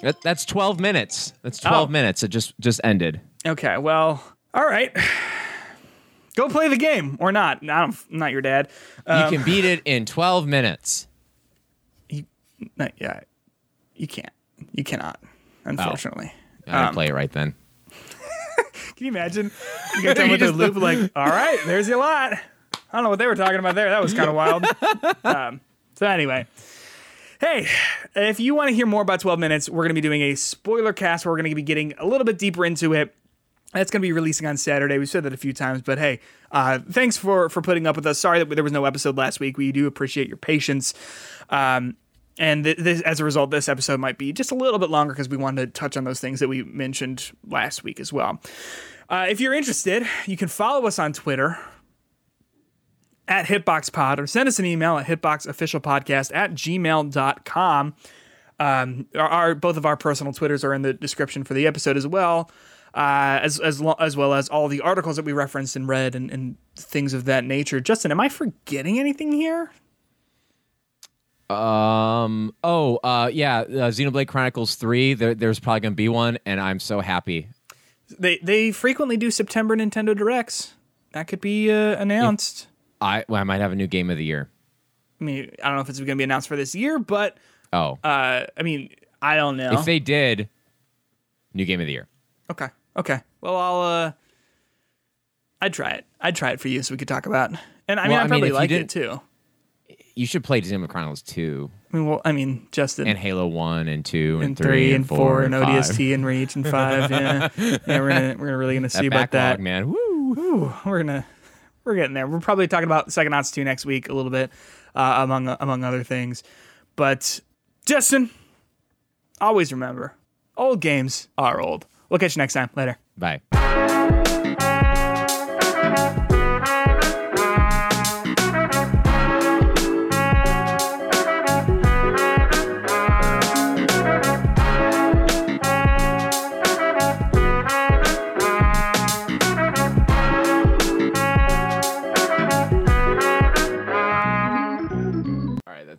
That? That's 12 minutes. That's 12 Oh. minutes. It just just ended. Okay, well, all right. Go play the game or not. I don't, I'm not your dad. Um, you can beat it in 12 minutes. not- yeah, you can't. You cannot. Unfortunately. I didn't Um, play it right then. Can you imagine? You get done with the loop, like, all right, there's your lot. I don't know what they were talking about there. That was kind of wild. um, so anyway, hey, if you want to hear more about 12 minutes, we're going to be doing a spoiler cast where we're going to be getting a little bit deeper into it. That's going to be releasing on Saturday. We've said that a few times, but hey, uh, thanks for for putting up with us. Sorry that there was no episode last week. We do appreciate your patience. Um, and th- this, as a result, this episode might be just a little bit longer because we wanted to touch on those things that we mentioned last week as well. Uh, if you're interested, you can follow us on Twitter at HitboxPod or send us an email at hitboxofficialpodcast at gmail.com. Um, our, our both of our personal Twitters are in the description for the episode as well, uh, as as lo- as well as all the articles that we referenced and read and, and things of that nature. Justin, am I forgetting anything here? Um. Oh. Uh. Yeah. Uh, Xenoblade Chronicles Three. There, there's probably gonna be one, and I'm so happy. They they frequently do September Nintendo Directs. That could be uh, announced. I well, I might have a new game of the year. I mean, I don't know if it's going to be announced for this year, but Oh, uh, I mean, I don't know. if they did, new game of the year. Okay. Okay. Well, I'll. uh I'd try it. I'd try it for you so we could talk about. And I mean, Well, I I mean, probably like it too. You should play Xenoblade Chronicles Two I mean, well, I mean, Justin. and Halo One and Two and, and three and four and five. ODST and Reach and five. Yeah, yeah. We're gonna we're really gonna see That about backlog, that. man. Woo. Ooh, we're gonna we're getting there. We're probably talking about Psychonauts two next week a little bit, uh, among among other things. But Justin, always remember, old games are old. We'll catch you next time. Later. Bye.